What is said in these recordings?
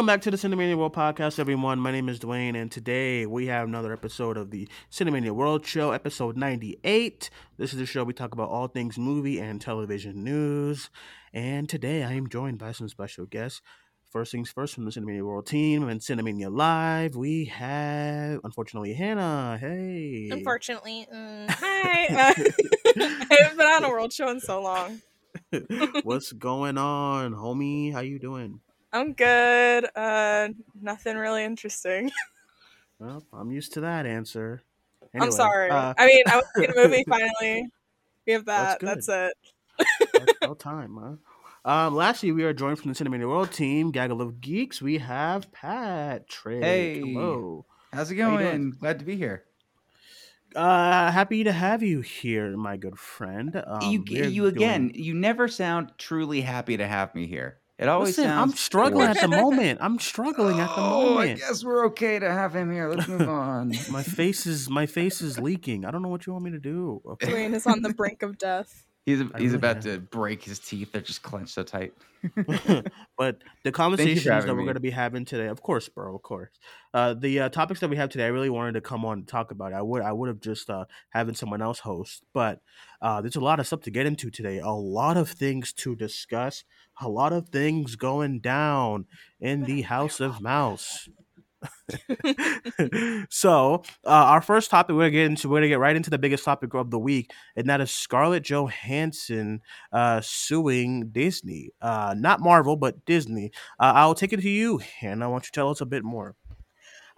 Welcome back to the Cinemania World Podcast, everyone. My name is Duane, and today we have another episode of the Cinemania World Show, episode 98. This is the show we talk about all things movie and television news. And today I am joined by some special guests. First things first from the Cinemania World team and Cinemania Live, we have, unfortunately, Hannah. Hey. Unfortunately, mm, hi. Uh, I haven't been on a world show in so long. What's going on, homie? How you doing? I'm good. Uh, nothing really interesting. Well, I'm used to that answer. I'm sorry. uh, I mean, I was in a movie finally. We have that. That's, good. it. That's about time, huh? Um, lastly, we are joined from the Cinemania World team, Gaggle of Geeks. We have Patrick. Hey. Hello. How's it How going? Glad to be here. Uh, happy to have you here, my good friend. Um, you you again. doing- You never sound truly happy to have me here. It always Listen, sounds. I'm struggling at the moment. I'm struggling at the Oh, I moment. guess we're okay to have him here. Let's move on. My face is my face is leaking. I don't know what you want me to do. Okay. Duane is on the brink of death. He's I he's really about am. to break his teeth. They're just clenched so tight. but the conversations that we're going to be having today, of course, bro, of course. Uh, the uh, topics that we have today, I really wanted to come on and talk about. I would, I would have just uh, having someone else host, but uh, there's a lot of stuff to get into today. A lot of things to discuss. A lot of things going down in the House of Mouse. so, uh, our first topic we're gonna get into, we're gonna get right into the biggest topic of the week, and that is Scarlett Johansson uh, suing Disney, uh, not Marvel, but Disney. Uh, I'll take it to you, Hannah. Why don't you tell us a bit more?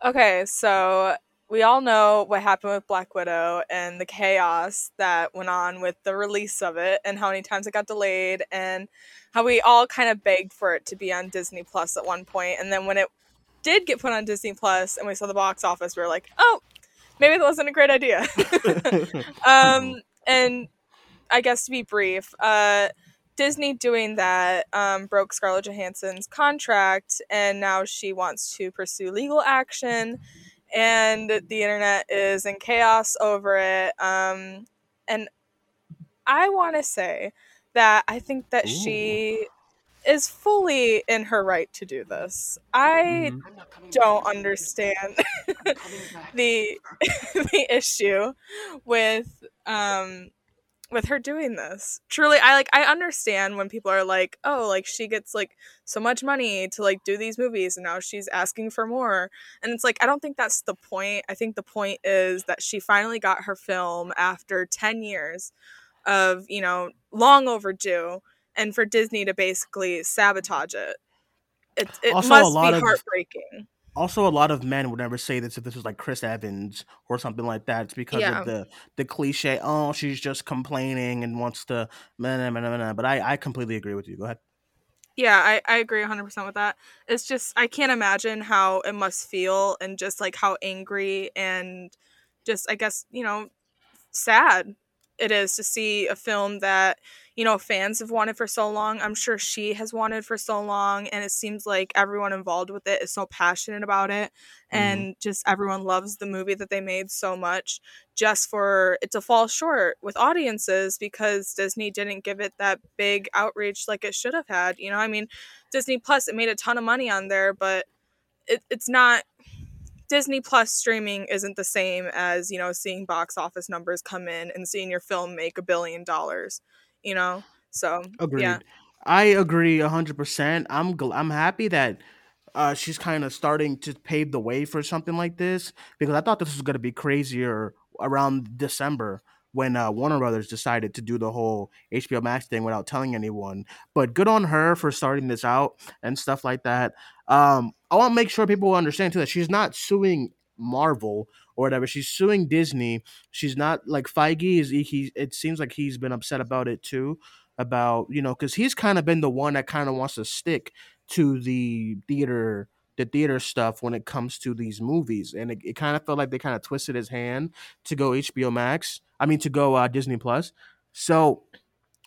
Okay, so we all know what happened with Black Widow and the chaos that went on with the release of it and how many times it got delayed and how we all kind of begged for it to be on Disney Plus at one point and then when it did get put on Disney Plus and we saw the box office we were like, "Oh, maybe that wasn't a great idea." um and I guess to be brief, uh Disney doing that um, broke Scarlett Johansson's contract, and now she wants to pursue legal action. And the internet is in chaos over it. Um, and I want to say that I think that she is fully in her right to do this. I don't understand the the issue with um with her doing this. Truly, I like I understand when people are like, "Oh, like she gets like so much money to like do these movies and now she's asking for more." And it's like I don't think that's the point. I think the point is that she finally got her film after 10 years of, you know, long overdue and for Disney to basically sabotage it. It, it Also, must be of- heartbreaking. Also, a lot of men would never say this if this was like Chris Evans or something like that. It's because Yeah. of the the cliche. Oh, she's just complaining and wants to. Meh, meh, meh." But I, I completely agree with you. Go ahead. Yeah, I, I agree 100% with that. It's just, I can't imagine how it must feel and just like how angry and just, I guess, you know, sad it is to see a film that, you know, fans have wanted for so long. I'm sure she has wanted for so long. And it seems like everyone involved with it is so passionate about it. Mm-hmm. And just everyone loves the movie that they made so much just for it to fall short with audiences because Disney didn't give it that big outreach like it should have had. You know, I mean, Disney Plus, it made a ton of money on there, but it, it's not. Disney Plus streaming isn't the same as, you know, seeing box office numbers come in and seeing your film make a billion dollars, you know? So, Agreed. yeah. I agree hundred percent. I'm gl- I'm happy that uh, she's kind of starting to pave the way for something like this because I thought this was to be crazier around December when uh, Warner Brothers decided to do the whole HBO Max thing without telling anyone. But good on her for starting this out and stuff like that. Um, I want to make sure people understand too that she's not suing Marvel or whatever. She's suing Disney. She's not like Feige is. He, it seems like he's been upset about it too about you know because he's kind of been the one that kind of wants to stick to the theater the theater stuff when it comes to these movies, and it, it kind of felt like they kind of twisted his hand to go HBO Max. I mean, to go uh, Disney Plus. So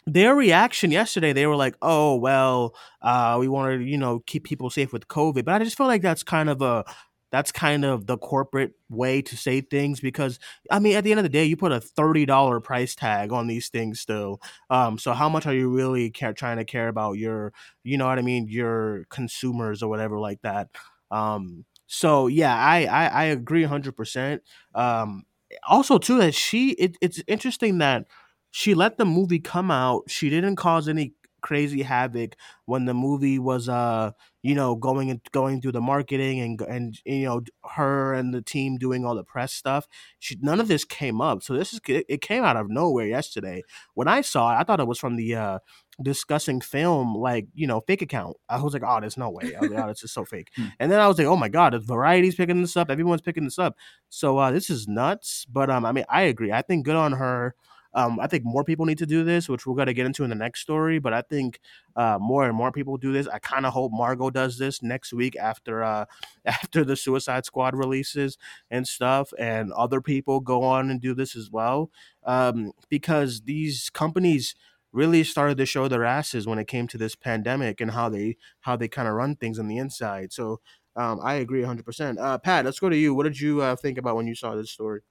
their reaction yesterday, they were like, "Oh well, uh, we want to, you know, keep people safe with COVID," but I just feel like that's kind of a that's kind of the corporate way to say things because I mean, at the end of the day, you put a thirty dollar price tag on these things still. Um, so how much are you really care, trying to care about your, you know what I mean, your consumers or whatever like that? Um, so yeah, I I, I agree hundred percent. Um, also too that she it, it's interesting that she let the movie come out. She didn't cause any crazy havoc when the movie was uh you know going and going through the marketing and and you know her and the team doing all the press stuff. She none of this came up. So this is it came out of nowhere yesterday. When i saw it i thought it was from the uh discussing film like you know fake account. I was like oh there's no way. I was like, oh this is so fake. Hmm. and then i was like oh my god the variety's picking this up. Everyone's picking this up. So uh this is nuts. But um i mean i agree. I think good on her um, I think more people need to do this, which we're going to get into in the next story. But I think uh, more and more people do this. I kind of hope Margot does this next week after uh, after the Suicide Squad releases and stuff, and other people go on and do this as well, um, because these companies really started to show their asses when it came to this pandemic and how they how they kind of run things on the inside. So um, I agree 100%. Uh, Pat, let's go to you. What did you uh, think about when you saw this story?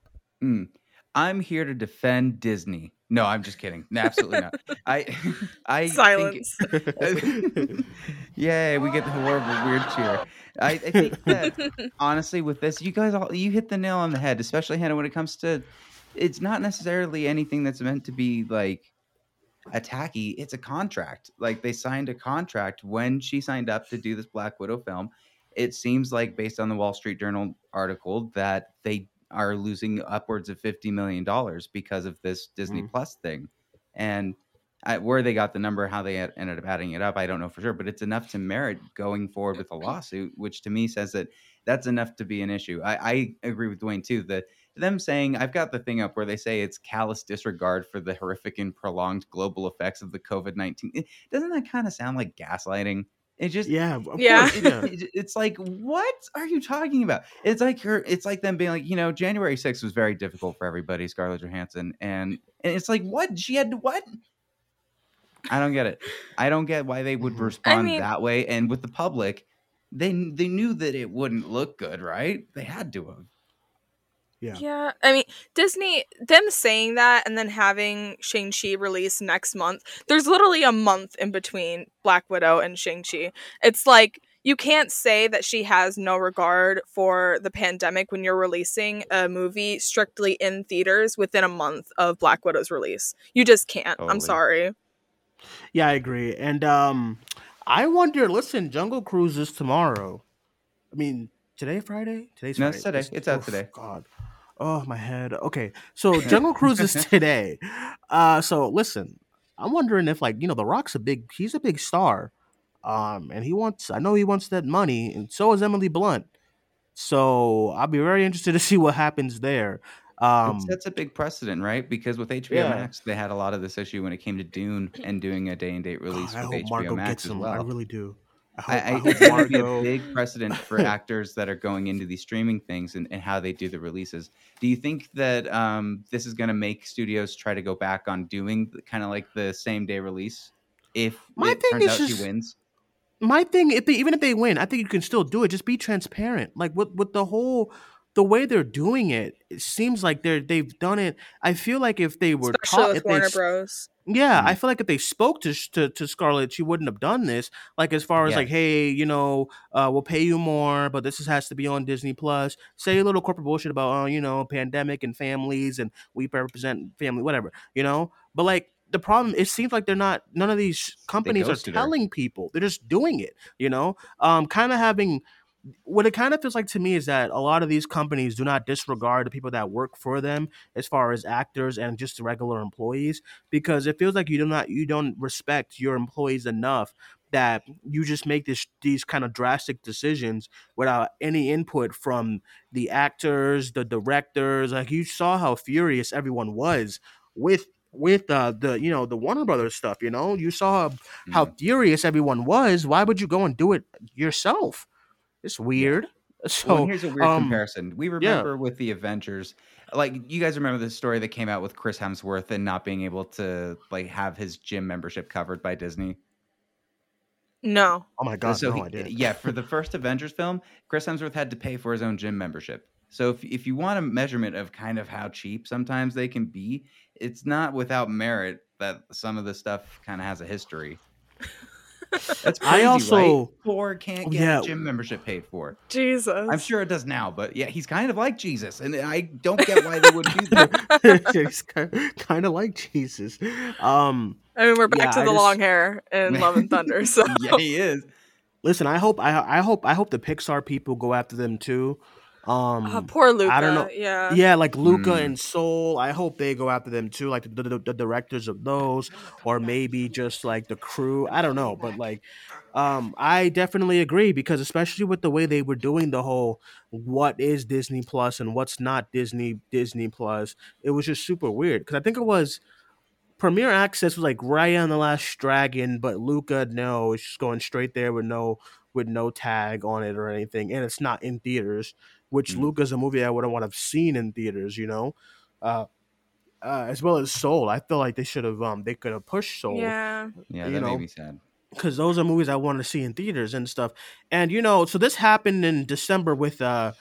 Mm. I'm here to defend Disney. No, I'm just kidding. No, absolutely not. I, I Silence. Think, yay, we get the horrible weird cheer. I, I think that honestly, with this, you guys all you hit the nail on the head, especially Hannah when it comes to. It's not necessarily anything that's meant to be like attacky. It's a contract. Like they signed a contract when she signed up to do this Black Widow film. It seems like, based on the Wall Street Journal article, that they are losing upwards of fifty million dollars because of this Disney Mm. Plus thing, and I, where they got the number, how they ended up adding it up, I don't know for sure, but it's enough to merit going forward with a lawsuit, which to me says that that's enough to be an issue. I, I agree with Duane too. That them saying I've got the thing up where they say it's callous disregard for the horrific and prolonged global effects of the COVID nineteen. Doesn't that kind of sound like gaslighting? It just Yeah, of Yeah. course. Yeah. it- it's like what are you talking about it's like her it's like them being like you know january 6th was very difficult for everybody scarlett johansson and and it's like what she had to what i don't get it i don't get why they would Mhm. respond mean- that way and with the public they they knew that it wouldn't look good right they had to have Yeah. Yeah, I mean, Disney, them saying that and then having Shang-Chi release next month, there's literally a month in between Black Widow and Shang-Chi. It's like, you can't say that she has no regard for the pandemic when you're releasing a movie strictly in theaters within a month of Black Widow's release. You just can't. I'm sorry. Yeah, I agree. And um I wonder, listen, Jungle Cruise is tomorrow. I mean, today Friday? Today's No, Friday. it's today. This- It's out oh, today. God. Oh, my head. Okay. So Jungle Cruise is today. Uh so listen, I'm wondering if like, you know, The Rock's a big he's a big star. Um and he wants I know he wants that money and so is Emily Blunt. So I'll be very interested to see what happens there. Um it sets a big precedent right because with hbo yeah. max they had a lot of this issue when it came to dune and doing a day and date God, release I with hope hbo max gets as him. well I really do. I hope, I, I I, hope it's going to be a big precedent for actors that are going into these streaming things and, and how they do the releases. Do you think that um, this is going to make studios try to go back on doing kind of like the same day release if My it thing turns is out just- she wins? my thing if they even if they win i think you can still do it just be transparent like with with the whole the way they're doing it it seems like they're they've done it i feel like if they were Especially taught if Warner s- Bros. yeah Mm. i feel like if they spoke to, to to scarlett she wouldn't have done this like as far as like hey you know uh we'll pay you more but this is, has to be on disney plus say a little corporate bullshit about oh you know pandemic and families and we represent family whatever you know but like the problem it seems like they're not none of these companies are ghosted her. telling people they're just doing it you know um kind of having what it kind of feels like to me is that a lot of these companies do not disregard the people that work for them as far as actors and just regular employees because it feels like you do not you don't respect your employees enough that you just make this these kind of drastic decisions without any input from the actors the directors like you saw how furious everyone was with with uh, the you know the Warner Brothers stuff you know you saw how Mhm. furious everyone was why would you go and do it yourself it's weird. So well, and here's a weird um, comparison. We remember with the Avengers, like you guys remember the story that came out with Chris Hemsworth and not being able to like have his gym membership covered by Disney. No. Oh my god, so no, he- I did. yeah, for the first Avengers film, Chris Hemsworth had to pay for his own gym membership. So if if you want a measurement of kind of how cheap sometimes they can be, it's not without merit that some of the stuff kind of has a history. That's I also- right? Thor can't get Yeah. a gym membership paid for. Jesus. I'm sure it does now, but yeah, he's kind of like Jesus, and I don't get why they would do that. it's kind of like Jesus. Um, I mean, we're back Yeah, to I the just- long hair in Love and Thunder. So yeah, he is. listen, I hope I I hope I hope the Pixar people go after them too. Um, Uh, poor Luca. I don't know. Yeah. yeah, like Luca Mm. and Soul. I hope they go after them too, like the, the, the directors of those, or maybe just like the crew. I don't know, but like, um, I definitely agree because especially with the way they were doing the whole what is Disney Plus and what's not Disney Disney Plus, it was just super weird. Because I think it was Premiere Access was like Raya and the Last Dragon, but Luca no, it's just going straight there with no with no tag on it or anything, and it's not in theaters. Which Mm. Luca's a movie I wouldn't want to have seen in theaters, you know, uh, uh, as well as Soul. I feel like they should have um they could have pushed Soul Yeah. Yeah, You that know, made me sad. because those are movies I want to see in theaters and stuff. And you know, so this happened in December with uh,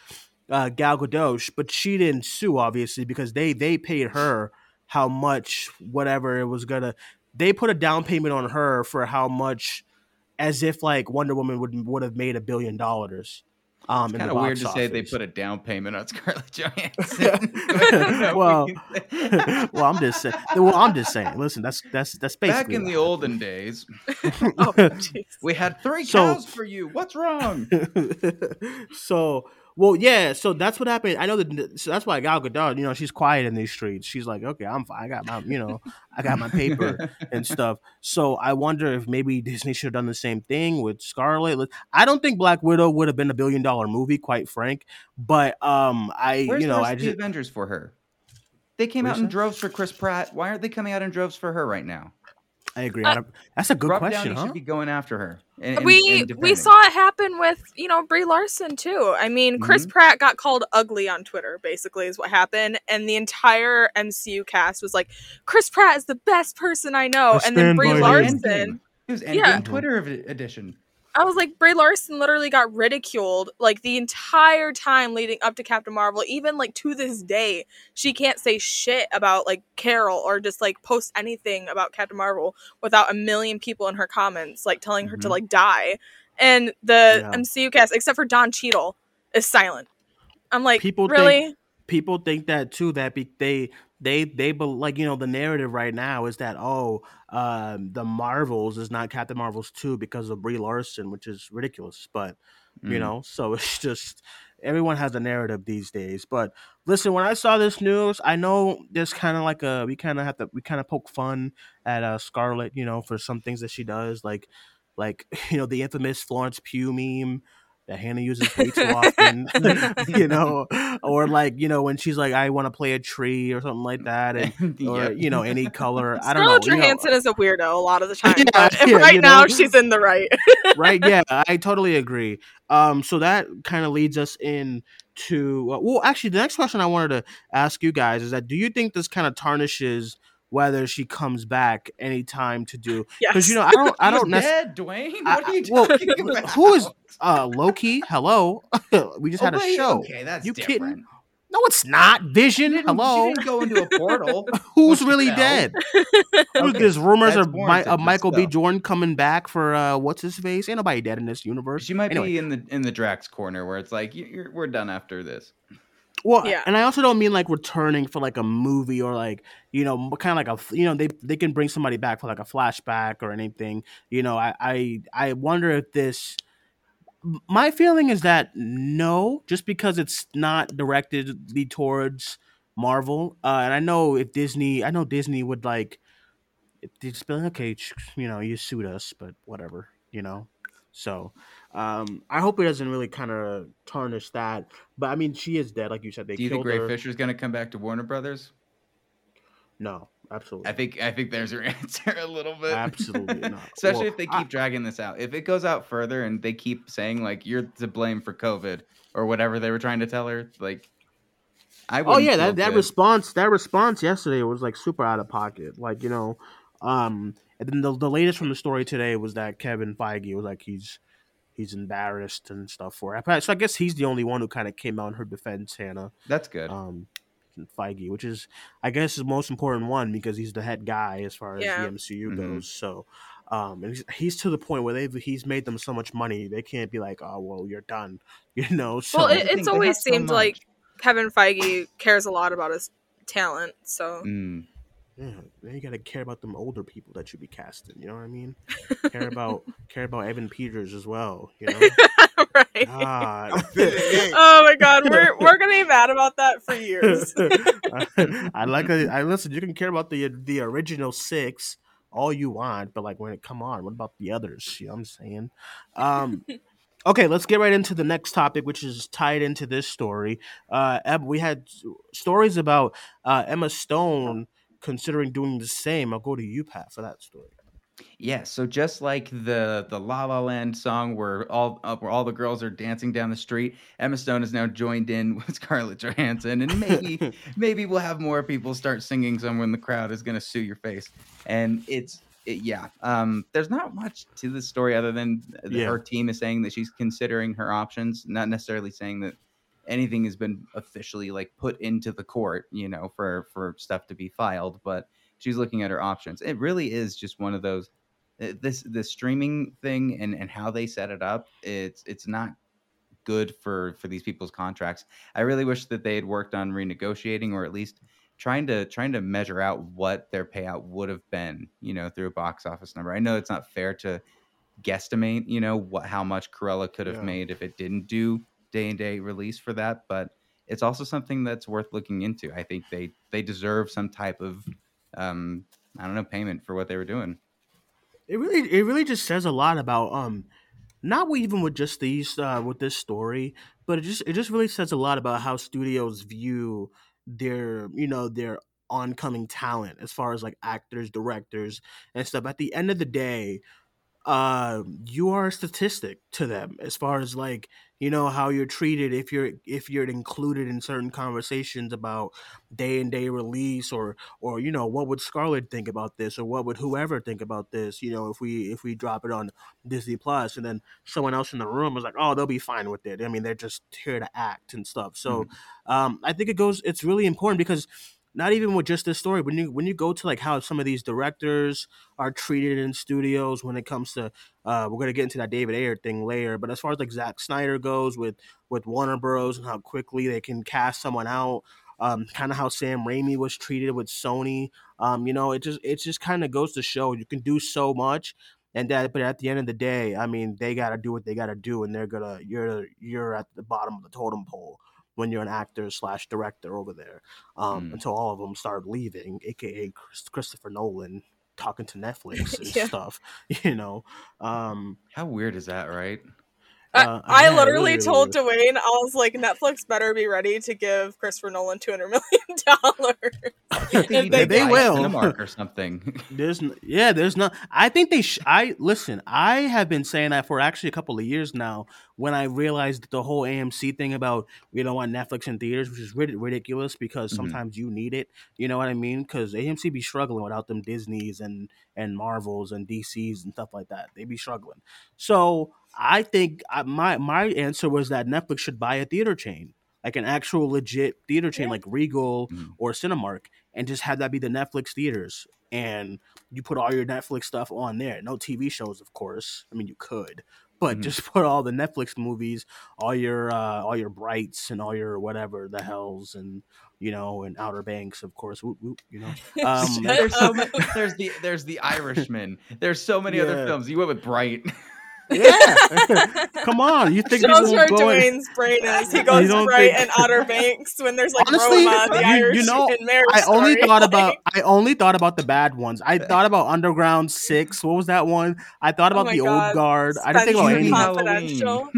uh, Gal Gadot, but she didn't sue obviously because they they paid her how much whatever it was gonna. They put a down payment on her for how much, as if like Wonder Woman would would have made a billion dollars. Um, It's kind of weird box to say they put a down payment on Scarlett Johansson. I don't know well, what well, I'm just saying. Well, I'm just saying. Listen, that's that's that's basically Back in what the olden days, Oh, we had three So- cows for you. What's wrong? so well yeah so that's what happened i know that so that's why gal gadot you know she's quiet in these streets she's like okay i'm fine i got my you know i got my paper and stuff so i wonder if maybe disney should have done the same thing with scarlett i don't think black widow would have been a billion dollar movie quite frank but um i Where's you know i of the just Avengers for her? They came out in say? droves for Chris Pratt. Why aren't they coming out in droves for her right now? I agree I don't- that's a good Rob question Downey huh should be going after her. and- and- we and we saw it happen with you know Brie Larson too. I mean, Chris Mhm. Pratt got called ugly on Twitter. Basically, is what happened, and the entire MCU cast was like, "Chris Pratt is the best person I know," I and then Brie. Larson. Endgame. It was Endgame Yeah. Twitter edition. I was like, Brie Larson literally got ridiculed like the entire time leading up to Captain Marvel. Even like to this day, she can't say shit about like Carol or just like post anything about Captain Marvel without a million people in her comments like telling her to Mhm. like die. And the Yeah. MCU cast, except for Don Cheadle, is silent. I'm like, People really? think- people think that too that be, they they they bel- like you know the narrative right now is that oh um the marvels is not captain marvels 2 because of brie larson which is ridiculous but you Mm. know so it's just everyone has a narrative these days but listen when i saw this news i know there's kind of like a we kind of have to we kind of poke fun at uh scarlett you know for some things that she does like like you know the infamous florence pugh meme that hannah uses way too often you know or like you know when she's like i want to play a tree or something like that and or Yep. you know any color i don't Scarlett know you know, Johansson is a weirdo a lot of the time, Yeah, but yeah, right now know? she's in the right. right yeah i totally agree um so that kind of leads us in to uh, well actually the next question i wanted to ask you guys is that do you think this kind of tarnishes whether she comes back anytime to do because yes. you know i don't i don't necessarily dead, Duane. What are you well, talking about? who is uh loki hello we just Oh, had a wait, show Okay, that's You different. kidding? no it's not vision She hello She didn't go into a portal. who's really fell. dead Okay, there's rumors of, Mi- of michael b jordan coming back for uh what's his face ain't nobody dead in this universe She might Anyway. be in the in the Drax corner where it's like we're done after this. Well, Yeah. and I also don't mean like returning for like a movie or like you know kind of like a you know they they can bring somebody back for like a flashback or anything. You know, I I I wonder if this. My feeling is that no, just because it's not directed towards Marvel, uh, and I know if Disney, I know Disney would like, just be like, okay, you know, you sued us, but whatever, you know. So, um, I hope it doesn't really kind of tarnish that. But I mean, she is dead, like you said. They Do you think Ray her. Fisher's gonna come back to Warner Brothers? No, absolutely. I think I think there's your answer a little bit. Absolutely not. Especially Well, if they keep I- dragging this out. If it goes out further and they keep saying like you're to blame for COVID or whatever they were trying to tell her, like I Oh yeah, that, that good. response that response yesterday was like super out of pocket. Like you know, um, and then the, the latest from the story today was that Kevin Feige was like he's he's embarrassed and stuff for it. So I guess he's the only one who kind of came out in her defense, Hannah. That's good. Um, Feige, which is I guess is the most important one because he's the head guy as far as Yeah. the MCU Mhm. goes. So. Um, and he's, he's to the point where they've he's made them so much money they can't be like oh well you're done you know so well, it, it's always have so seemed like Kevin Feige cares a lot about his talent. So Mm. Yeah, then you gotta care about them older people that you be casting. You know what I mean? care about care about Evan Peters as well. You know? right. God. Oh my god, we're we're gonna be mad about that for years. I like. a- I listen. You can care about the the original six all you want, but like when it come on, what about the others? You know what I'm saying? Um, okay, let's get right into the next topic, which is tied into this story. Uh, Eb, we had stories about uh, Emma Stone considering doing the same. I'll go to you, Pat, for that story. Yeah, so just like the the La La Land song where all uh, where all the girls are dancing down the street, Emma Stone has now joined in with Scarlett Johansson, and maybe maybe we'll have more people start singing somewhere in the crowd is going to sue your face. And it's it, yeah, um, there's not much to the story other than th- Yeah. her team is saying that she's considering her options, not necessarily saying that anything has been officially like put into the court, you know, for for stuff to be filed, but she's looking at her options. It really is just one of those uh, this the streaming thing and and how they set it up. It's it's not good for for these people's contracts. I really wish that they had worked on renegotiating or at least trying to trying to measure out what their payout would have been, you know, through a box office number. I know it's not fair to guesstimate, you know, what how much Cruella could have Yeah. made if it didn't do day and day release for that, but it's also something that's worth looking into. I think they they deserve some type of um I don't know payment for what they were doing. It really, it really just says a lot about um, not even with just these uh, with this story, but it just it just really says a lot about how studios view their you know their oncoming talent as far as like actors, directors, and stuff. At the end of the day, uh, you are a statistic to them as far as like you know how you're treated if you're if you're included in certain conversations about day and day release or or you know what would Scarlett think about this or what would whoever think about this you know if we if we drop it on Disney Plus and then someone else in the room is like oh they'll be fine with it. I mean they're just here to act and stuff. So um I think it goes it's really important because not even with just this story when you when you go to like how some of these directors are treated in studios when it comes to uh we're gonna get into that David Ayer thing later but as far as like Zack Snyder goes with with Warner Bros and how quickly they can cast someone out um, kind of how Sam Raimi was treated with Sony. Um, you know, it just it just kind of goes to show you can do so much, and that but at the end of the day, I mean, they got to do what they got to do, and they're gonna you're you're at the bottom of the totem pole when you're an actor slash director over there. Um, Mm. until all of them started leaving, aka Christopher Nolan talking to Netflix and Yeah. stuff. You know, um, How weird is that, right? Uh, I, I literally really told. Duane, I was like, Netflix better be ready to give Christopher Nolan two hundred million dollars. They, They- they will. Cinemark or something. There's yeah, there's not. I think they. Sh- I listen. I have been saying that for actually a couple of years now. When I realized the whole AMC thing about we don't want Netflix in theaters, which is rid- ridiculous because Mhm. sometimes you need it. You know what I mean? Because AMC be struggling without them Disney's and and Marvels and DC's and stuff like that. They be struggling. So I think I, my my answer was that Netflix should buy a theater chain, like an actual legit theater chain, Yeah. like Regal Mhm. or Cinemark, and just have that be the Netflix theaters. And you put all your Netflix stuff on there. No TV shows, of course. I mean, you could, but Mhm. just put all the Netflix movies, all your uh, all your Brights and all your whatever the hells and you know and Outer Banks, of course. Whoop, whoop, you know, um, there's so many, there's the there's the Irishman. There's so many other films. You went with Bright. Yeah. Come on, you think Shows people where will go and- Duane's brain is. He goes right think- and Outer Banks when there's like Honestly, Roma, the you- Irish you know, and Marriage I only Story, thought about I only thought about the bad ones. I thought about Underground Six. What was that one? I thought Oh about my the God. Old Guard. I didn't think about Spencer any. Confidential.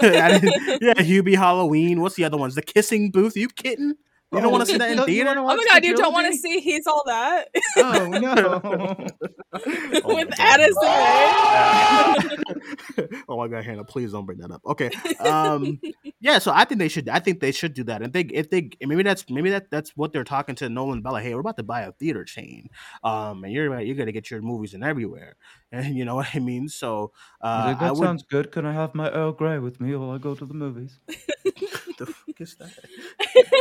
I didn't- yeah, Hubie Halloween. What's the other ones? The Kissing Booth. you kidding? You don't want to see that in theater? Oh my god, you don't want to see He's All That Oh no! Oh with God. Addison Rae? oh my god, Hannah, please don't bring that up. Okay. Um yeah, so I think they should I think they should do that. And they if they maybe that's maybe that that's what they're talking to Nolan Bella. Hey, we're about to buy a theater chain. Um and you're you're gonna get your movies in everywhere. And you know what I mean? So uh like, I that would sounds good. Can I have my Earl Grey with me while I go to the movies? The fuck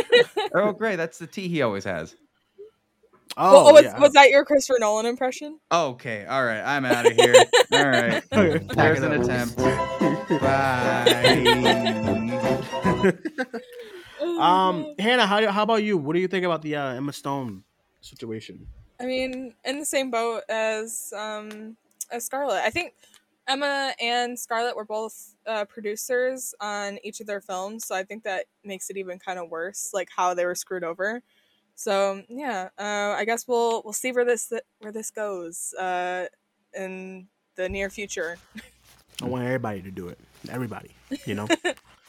is that? Earl Grey, that's the tea he always has. Oh, Well, was, yeah. was that your Christopher Nolan impression? Okay, all right, I'm out of here. all right, Okay, pack there's an attempt. Bye. Um Hannah, how how about you? What do you think about the uh, Emma Stone situation? I mean, in the same boat as um as Scarlett. I think Emma and Scarlett were both uh, producers on each of their films, so I think that makes it even kind of worse, like how they were screwed over. So yeah, uh, I guess we'll we'll see where this where this goes uh, in the near future. I want everybody to do it. Everybody, you know.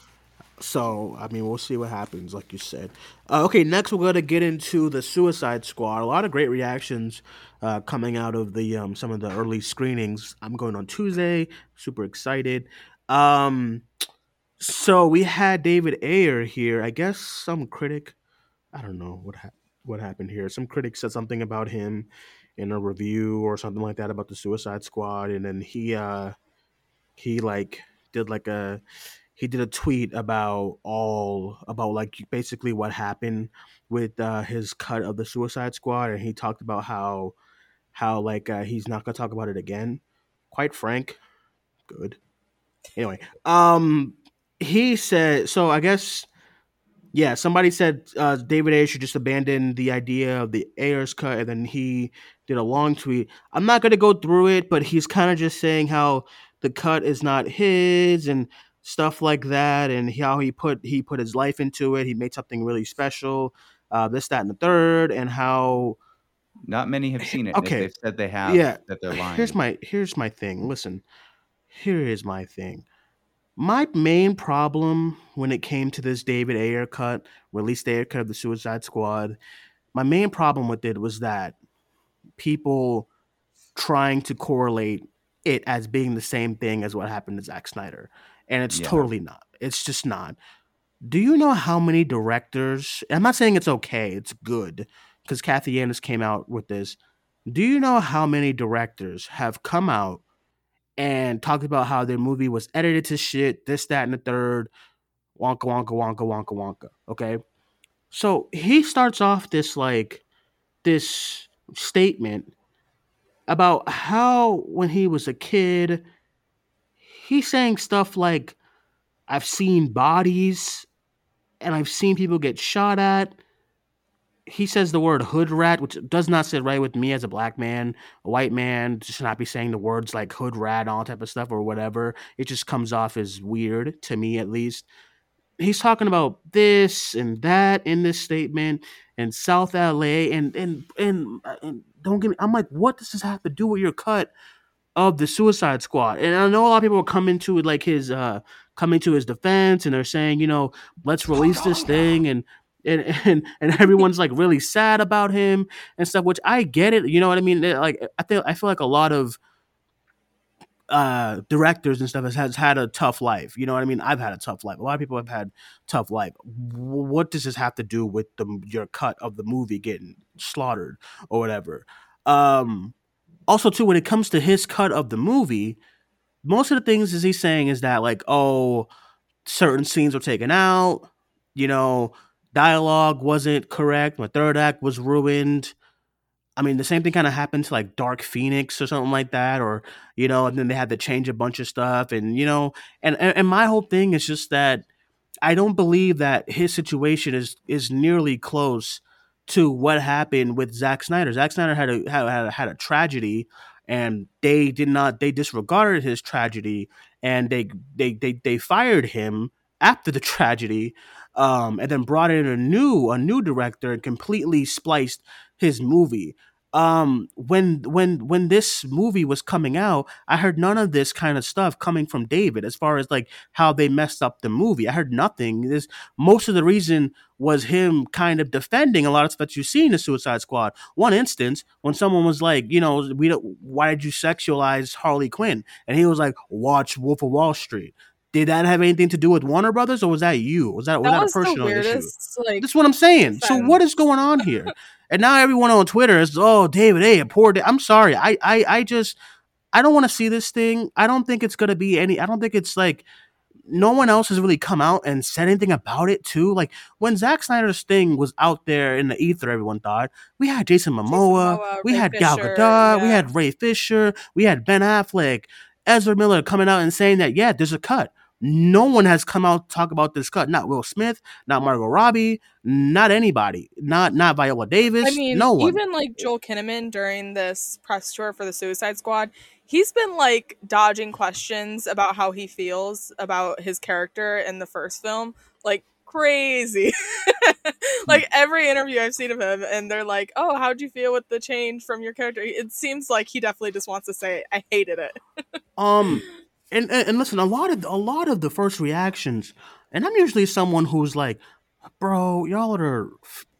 so I mean, we'll see what happens, like you said. Uh, okay, next we're gonna get into the Suicide Squad. A lot of great reactions uh, coming out of the um, some of the early screenings. I'm going on Tuesday. Super excited. Um, so we had David Ayer here. I guess some critic. I don't know what hap what happened here. Some critic said something about him in a review or something like that about the Suicide Squad, and then he uh he like did like a he did a tweet about all about like basically what happened with uh his cut of the Suicide Squad, and he talked about how how like uh, he's not gonna talk about it again. Quite frank, good. Anyway, um, he said so. I guess yeah, somebody said uh, David Ayer should just abandon the idea of the Ayers cut, and then he did a long tweet. I'm not to go through it, but he's kind of just saying how the cut is not his and stuff like that, and how he put he put his life into it. He made something really special, uh, this, that, and the third, and how Not many have seen it. Okay. they've said they have. yeah that they're lying. here's my here's my thing listen here is my thing my main problem when it came to this david ayer cut release the ayer cut of the suicide squad my main problem with it was that people trying to correlate it as being the same thing as what happened to Zack Snyder. And it's Yeah. totally not. It's just not. Do you know how many directors? I'm not saying it's okay, it's good, because Kathy Yannis came out with this. Do you know how many directors have come out and talked about how their movie was edited to shit, this, that, and the third, wonka, wonka, wonka, wonka, wonka. Okay. So he starts off this like this statement about how when he was a kid, he's saying stuff like, I've seen bodies and I've seen people get shot at. He says the word hood rat, which does not sit right with me as a black man. A white man should not be saying the words like hood rat and all type of stuff or whatever. It just comes off as weird to me, at least. He's talking about this and that in this statement and South LA and and and, uh, and don't get me. I'm like, what does this have to do with your cut of the Suicide Squad? And I know a lot of people are coming to like his uh coming to his defense and they're saying, you know, let's release this thing and and and, and everyone's like really sad about him and stuff, which I get it. You know what I mean? Like I feel I feel like a lot of uh directors and stuff has, has had a tough life you know what i mean i've had a tough life a lot of people have had tough life what does this have to do with the your cut of the movie getting slaughtered or whatever um also too when it comes to his cut of the movie most of the things is he's saying is that like oh certain scenes were taken out you know dialogue wasn't correct my third act was ruined I mean, the same thing kind of happened to like Dark Phoenix or something like that, or you know, and then they had to change a bunch of stuff, and you know, and and, and my whole thing is just that I don't believe that his situation is is nearly close to what happened with Zack Snyder. Zack Snyder had a had, a, had a tragedy, and they did not they disregarded his tragedy, and they they they they fired him after the tragedy, um, and then brought in a new a new director and completely spliced his movie. um when when when this movie was coming out i heard none of this kind of stuff coming from david as far as like how they messed up the movie. I heard nothing. This most of the reason was him kind of defending a lot of stuff that you see in the suicide squad. One instance when someone was like you know we don't why did you sexualize harley quinn? And he was like watch wolf of wall street did that have anything to do with Warner Brothers, or was that you? Was that was That that, was a personal issue? weirdest, like, That's what I'm saying. So what is going on here? And now everyone on Twitter is, oh, David, hey, poor. Da-. I'm sorry. I, I, I just, I don't want to see this thing. I don't think it's gonna be any. I don't think it's like. No one else has really come out and said anything about it too. Like when Zack Snyder's thing was out there in the ether, everyone thought we had Jason Momoa, Momoa, we Ray had Gal Fisher, Gadot, we had Ray Fisher, we had Ben Affleck, Ezra Miller coming out and saying that yeah, there's a cut. No one has come out to talk about this cut. Not Will Smith, not Margot Robbie, not anybody. Not not Viola Davis. I mean, no one. even like Joel Kinnaman during this press tour for the Suicide Squad, he's been like dodging questions about how he feels about his character in the first film, like crazy. like every interview I've seen of him, and they're like, "Oh, how'd you feel with the change from your character?" It seems like he definitely just wants to say, "I hated it." Um, and, and listen, a lot of a lot of the first reactions, and I'm usually someone who's like, bro, y'all are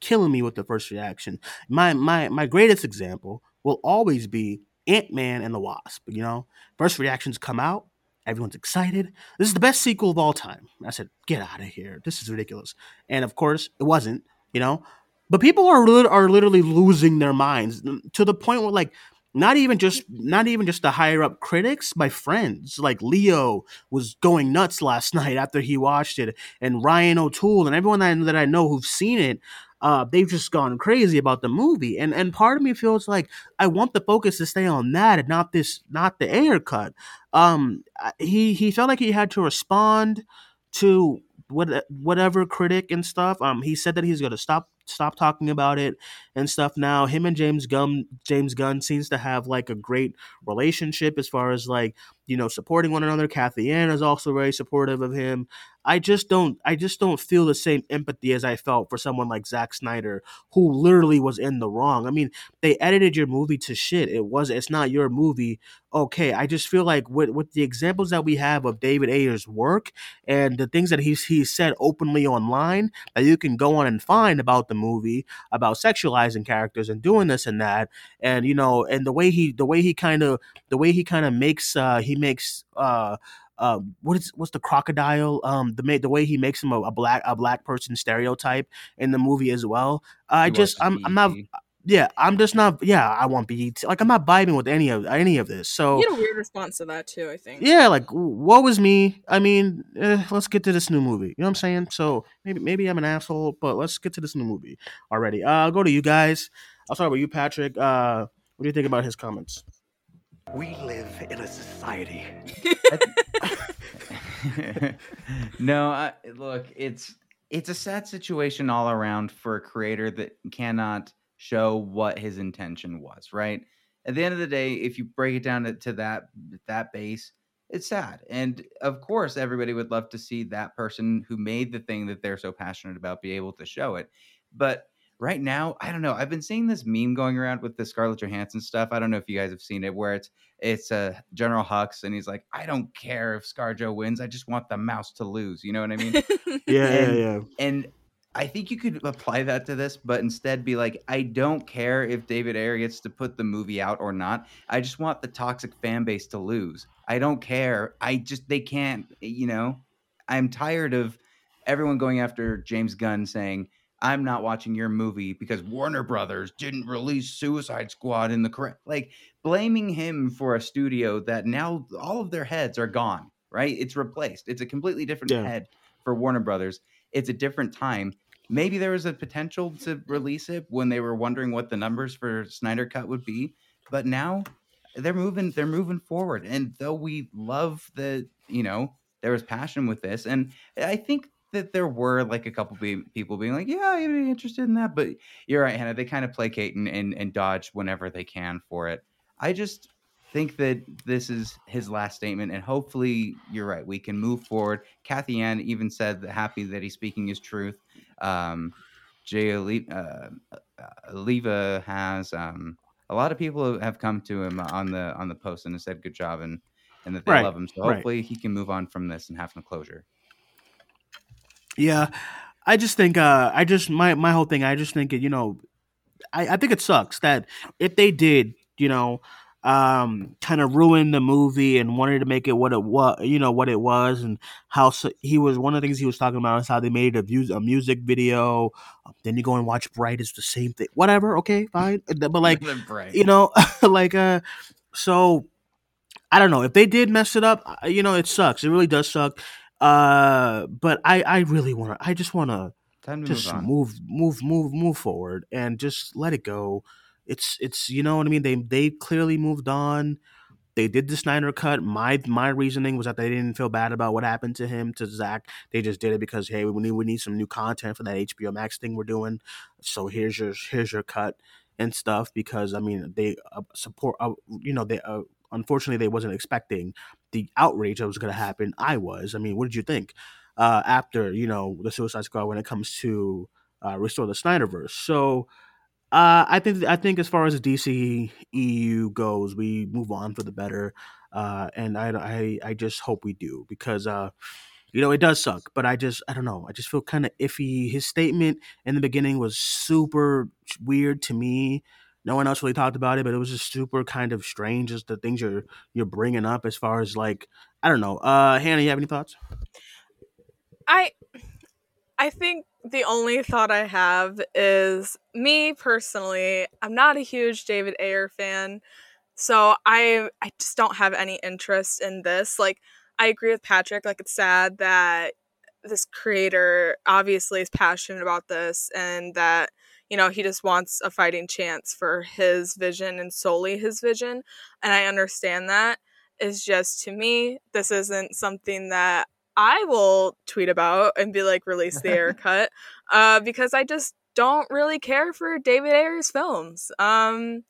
killing me with the first reaction. My my my greatest example will always be Ant Man and the Wasp. You know, first reactions come out, everyone's excited. This is the best sequel of all time. I said, get out of here. This is ridiculous. And of course, it wasn't. You know, but people are are literally losing their minds to the point where like not even just not even just the higher up critics my friends. Like leo was going nuts last night after he watched it and ryan o'toole and everyone that I, that I know who've seen it uh, they've just gone crazy about the movie. And and part of me feels like i want the focus to stay on that and not this not the Ayer cut um he he felt like he had to respond to what whatever critic and stuff. Um he said that he's going to stop stop talking about it and stuff now. Him and james gunn james gunn seems to have like a great relationship as far as like you know supporting one another. Cathy Yan is also very supportive of him i just don't i just don't feel the same empathy as i felt for someone like Zack snyder who literally was in the wrong. I mean they edited your movie to shit. It was it's not your movie. Okay i just feel like with, with the examples that we have of david ayer's work and the things that he's he's said openly online that you can go on and find about the movie about sexualizing characters and doing this and that. And you know and the way he the way he kind of the way he kind of makes uh he makes uh uh, what is what's the crocodile? Um, the the way he makes him a, a black a black person stereotype in the movie as well. I He just I'm I'm not yeah I'm just not yeah I want BET like I'm not vibing with any of any of this. So He had a weird response to that too. I think. yeah, like what was me? I mean, eh, let's get to this new movie. You know what I'm saying? So maybe maybe I'm an asshole, but let's get to this new movie already. Uh, I'll go to you guys. I'll start with you, Patrick. Uh, what do you think about his comments? We live in a society. no, I, look, it's it's a sad situation all around for a creator that cannot show what his intention was. Right at the end of the day, if you break it down to, to that that base, it's sad. And of course, everybody would love to see that person who made the thing that they're so passionate about be able to show it. But right now, I don't know. I've been seeing this meme going around with the Scarlett Johansson stuff. I don't know if you guys have seen it, where it's it's uh, General Hux, and he's like, "I don't care if ScarJo wins. I just want the mouse to lose." You know what I mean? Yeah, and, yeah, yeah. And I think you could apply that to this, but instead be like, I don't care if David Ayer gets to put the movie out or not. I just want the toxic fan base to lose. I don't care. I just they can't. You know, I'm tired of everyone going after James Gunn saying. I'm not watching your movie because Warner Brothers didn't release Suicide Squad in the correct like blaming him for a studio that now all of their heads are gone, right? It's replaced. It's a completely different Yeah. head for Warner Brothers. It's a different time. Maybe there was a potential to release it when they were wondering what the numbers for Snyder Cut would be, but now they're moving they're moving forward and though we love the you know there was passion with this and i think that there were like a couple be- people being like yeah i'd be interested in that but you're right hannah they kind of placate and, and, and dodge whenever they can for it i just think that this is his last statement and hopefully you're right we can move forward Cathy Yan even said that happy that he's speaking his truth um jay Ali- uh, has um a lot of people have come to him on the on the post and have said good job and and that they Right, love him. So right. hopefully he can move on from this and have some closure. Yeah, I just think uh I just my my whole thing I just think it you know I I think it sucks that if they did you know um kind of ruin the movie and wanted to make it what it was you know what it was and how s he was one of the things he was talking about is how they made a, mus- a music video um, then you go and watch bright it's the same thing whatever okay fine but like you know like uh so I don't know if they did mess it up. uh, You know, it sucks. It really does suck. Uh, but I, I really want to. I just want to just move move, move, move, move forward, and just let it go. It's, it's, you know what I mean. They, they clearly moved on. They did the Snyder cut. My, my reasoning was that they didn't feel bad about what happened to him to Zach. They just did it because hey, we need, we need some new content for that HBO Max thing we're doing. So here's your, here's your cut and stuff. Because I mean, they uh, support. Uh, you know, they. Uh, unfortunately they wasn't expecting the outrage that was going to happen i was. I mean what did you think uh after you know the suicide squad when it comes to uh restore the snyderverse? So uh i think i think as far as the dc eu goes we move on for the better uh and i i, I just hope we do because uh you know it does suck but i just i don't know. I just feel kind of iffy. His statement in the beginning was super weird to me no one else really talked about it but it was just super kind of strange just the things you're you're bringing up as far as like i don't know uh hannah you have any thoughts I I think the only thought I have is me personally, I'm not a huge David Ayer fan. So I I just don't have any interest in this. Like I agree with Patrick, like it's sad that this creator obviously is passionate about this and that you know he just wants a fighting chance for his vision and solely his vision and i understand that. It's just to me this isn't something that i will tweet about and be like release the Ayer cut uh, because i just don't really care for david ayer's films um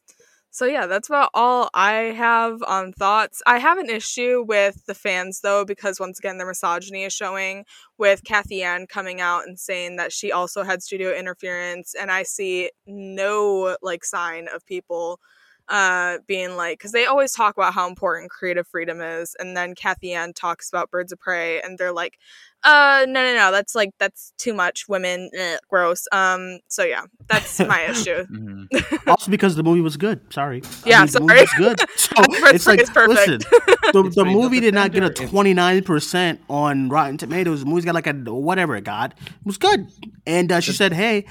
so yeah, that's about all I have on thoughts. I have an issue with the fans though, because once again, the misogyny is showing with Cathy Yan coming out and saying that she also had studio interference, and I see no like sign of people uh being like because they always talk about how important creative freedom is and then Cathy Yan talks about birds of prey and they're like uh no no no that's like that's too much women eh, gross. Um so yeah that's my issue. Mhm. also because the movie was good sorry. I Yeah, mean, sorry. was good. So it's of Prey like is perfect. listen the, It's the movie did not get a 29% on rotten tomatoes. The movie's got like a whatever it got. It was good. And uh, she said hey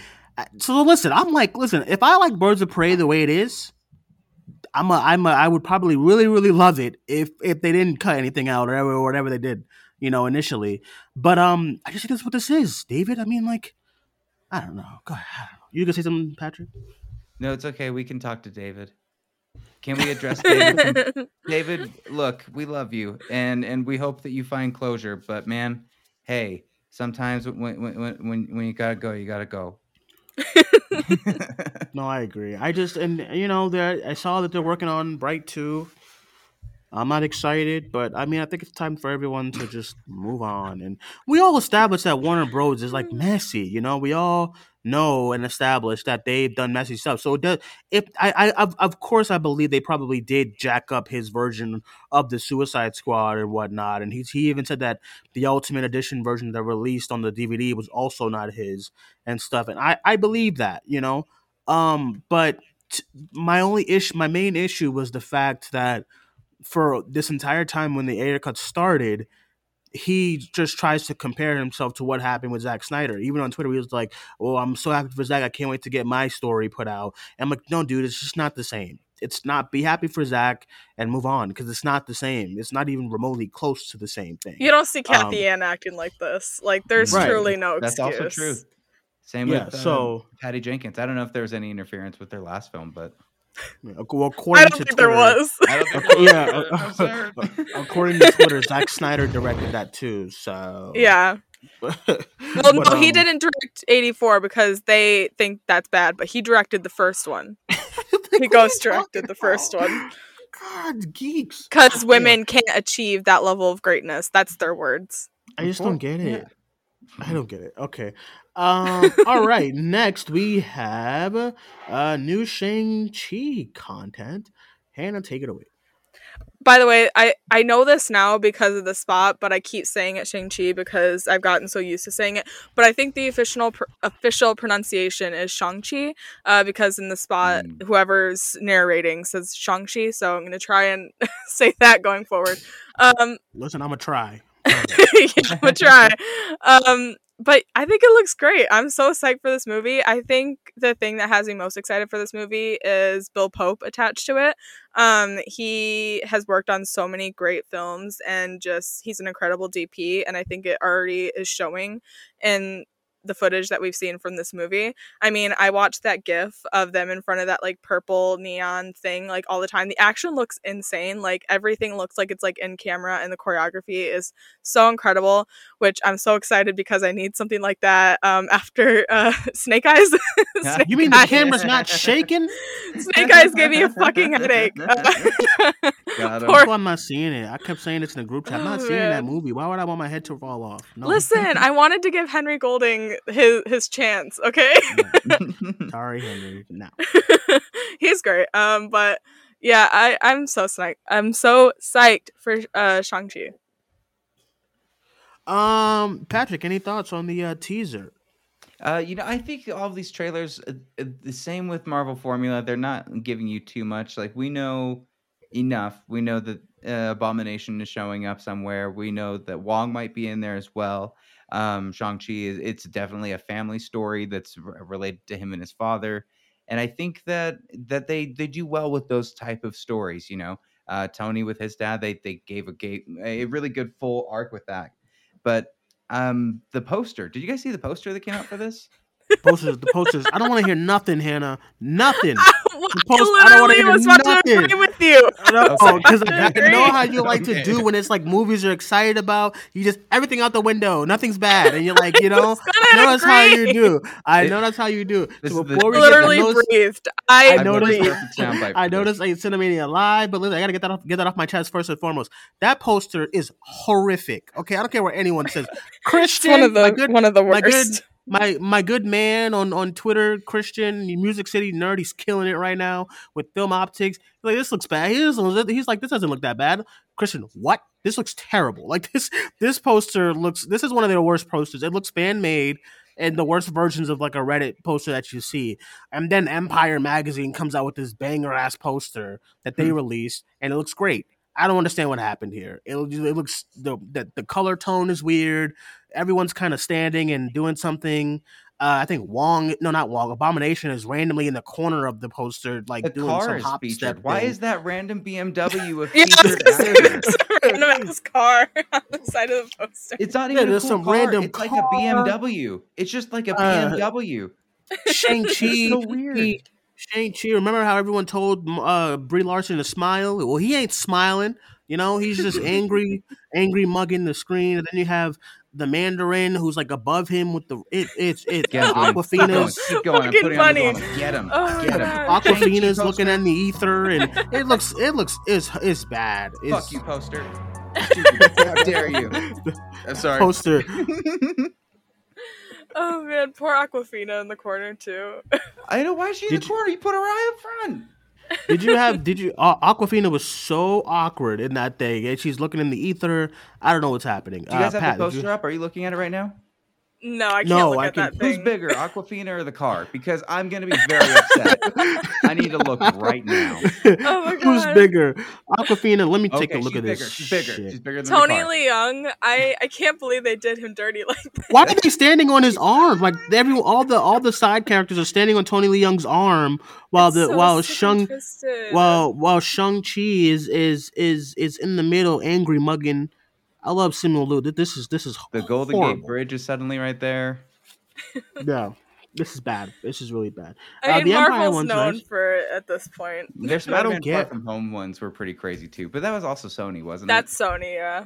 so listen i'm like listen if i like birds of prey the way it is I'm a, I'm a, I would probably really, really love it if if they didn't cut anything out or whatever, or whatever they did, you know, initially. But um, I just think that's what this is, David. I mean, like, I don't know. Go ahead. I don't know. You gonna say something, Patrick? No, it's okay. We can talk to David. Can we address David? David, look, we love you, and and we hope that you find closure. But man, hey, sometimes when when when when, when you gotta go, you gotta go. No, I agree. I just and you know, there I saw that they're working on Bright Two. I'm not excited, but I mean, I think it's time for everyone to just move on. And we all established that Warner Bros. is like messy. You know, we all know and established that they've done messy stuff. So it does, if I, I of, course, I believe they probably did jack up his version of the Suicide Squad and whatnot. And he's, he even said that the Ultimate Edition version that released on the DVD was also not his and stuff. And I, I believe that, you know. Um, but my only issue, my main issue was the fact that for this entire time when the Ayer cut started, he just tries to compare himself to what happened with Zack Snyder. Even on Twitter, he was like, "Oh, I'm so happy for Zack. I can't wait to get my story put out." And I'm like, "No, dude, it's just not the same. It's not. Be happy for Zack and move on because it's not the same. It's not even remotely close to the same thing." you don't see Cathy Um, Yan acting like this like there's Right. truly no That's excuse also true. Same Yeah, with uh, so- Patty Jenkins. I don't know if there was any interference with their last film, but Well, i according don't to think Twitter- was. I don't think there was. Uh, yeah, according to Twitter, Zack Snyder directed that too. So. Yeah. Well, well no he um, didn't direct 84 because they think that's bad but he directed the first one. He ghost directed the first one. God, geeks. because women can't achieve that level of greatness. That's their words. I just don't get it. I don't get it. Okay. Um. all right. Next, we have uh new Shang Chi content. Hannah, take it away. By the way, I I know this now because of the spot, but I keep saying it Shang Chi because I've gotten so used to saying it. But I think the official pr- official pronunciation is Shang Chi, uh, because in the spot, Mm. whoever's narrating says Shang Chi. So I'm gonna try and say that going forward. Um, Listen, I'm gonna try. I'm try. Um, but I think it looks great. I'm so psyched for this movie. I think the thing that has me most excited for this movie is Bill Pope attached to it. Um, he has worked on so many great films and just he's an incredible DP, and I think it already is showing in the footage that we've seen from this movie. I mean, I watched that gif of them in front of that like purple neon thing like all the time. The action looks insane. Like everything looks like it's like in camera and the choreography is so incredible, which I'm so excited because I need something like that um after uh Snake Eyes. Snake You mean the camera's not shaking? Snake Eyes gave me a fucking headache. Poor- I'm not seeing it. I kept saying this in the group chat. I'm not Oh, seeing that movie. Why would I want my head to fall off? No. Listen, I wanted to give Henry Golding his his chance, okay? Sorry, Henry. No. He's great. Um, but yeah, I I'm so psyched. I'm so psyched for uh Shang Chi. Um, Patrick, any thoughts on the uh, teaser? Uh, you know, I think all of these trailers, uh, uh, the same with Marvel formula, they're not giving you too much. Like we know enough. We know that uh, Abomination is showing up somewhere. We know that Wong might be in there as well. Um, Shang Chi is it's definitely a family story that's related to him and his father, and I think that that they they do well with those type of stories. You know, uh, Tony with his dad, they they gave a gate a really good full arc with that, but um the poster did you guys see the poster that came out for this Posters, the posters. I don't want to hear nothing, Hannah. Nothing. I post- I don't wanna literally hear was about to nothing. agree with you. No, Okay. because I Agree. know how you like to do when it's like movies you're excited about. You just everything out the window, nothing's bad, and you're like, you know, I know gonna that's how you do. I know that's how you do. This So is the- before we Literally to those, breathed. I, I I've got a noticed- breathed. I for this. noticed like Cinemania live, but listen, I gotta get that off, get that off my chest first and foremost. That poster is horrific. Okay, I don't care what anyone says. Christian, one of the good, one of the worst. My my good man on on Twitter, Christian Music City nerd, he's killing it right now with film optics. He's like this looks bad. He doesn't, he's like this doesn't look that bad. Christian, what? This looks terrible. Like this this poster looks. This is one of their worst posters. It looks fan made. And the worst versions of like a Reddit poster that you see, and then Empire magazine comes out with this banger ass poster that they Hmm. released, and it looks great. I don't understand what happened here. It, it looks the, the the color tone is weird. Everyone's kind of standing and doing something. Uh, I think Wong, no, not Wong. Abomination is randomly in the corner of the poster, like the doing some is hop featured step. why thing. is that random bmw a Yeah, featured gonna say, actor? it's a random ass car on the side of the poster. it's not Yeah, even a there's cool some car. random it's like a bmw it's just like a Uh, bmw Shang Chi? So weird. Shang Chi. Remember how everyone told uh, Brie Larson to smile? Well, he ain't smiling. You know, he's just angry, angry mugging the screen. And then you have the Mandarin who's like above him with the it. It's it. Get him, Duane. Keep going. Awkwafina's Keep going. Fucking putting on the funny. Get him. Oh, Get him. God. Awkwafina's poster. looking in the ether, and it looks it looks is it's bad. It's Fuck you, poster. How dare you? I'm sorry. poster. Oh man, poor Awkwafina in the corner too. I know why is she in Did the corner. You put her right up front. Did you have? Did you? Uh, Awkwafina was so awkward in that thing, and she's looking in the ether. I don't know what's happening. Do you guys uh, have Pat, the did you- poster up? Are you looking at it right now? No, I can't No, look I at can- that Who's bigger, Awkwafina or the car? Because I'm gonna be very upset. I need to look right now. Oh my Who's bigger? Awkwafina. Let me take okay, a look she's at bigger. this. She's bigger. shit. She's bigger than Tony the car. Leung, I I can't believe they did him dirty like that. Why are they standing on his arm? Like every all the all the side characters are standing on Tony Leung's arm while It's the so while sick and Shang while while Shang Chi is is is is in the middle, angry mugging. I love Simu Liu. This is this is The Golden horrible. Gate Bridge is suddenly right there. No, this is bad. This is really bad. I Uh, mean, the Empire Marvel's one's known nice. for it at this point. Their I Spider-Man don't get- Far From Home ones were pretty crazy too, but that was also Sony, wasn't it? That's Sony, yeah.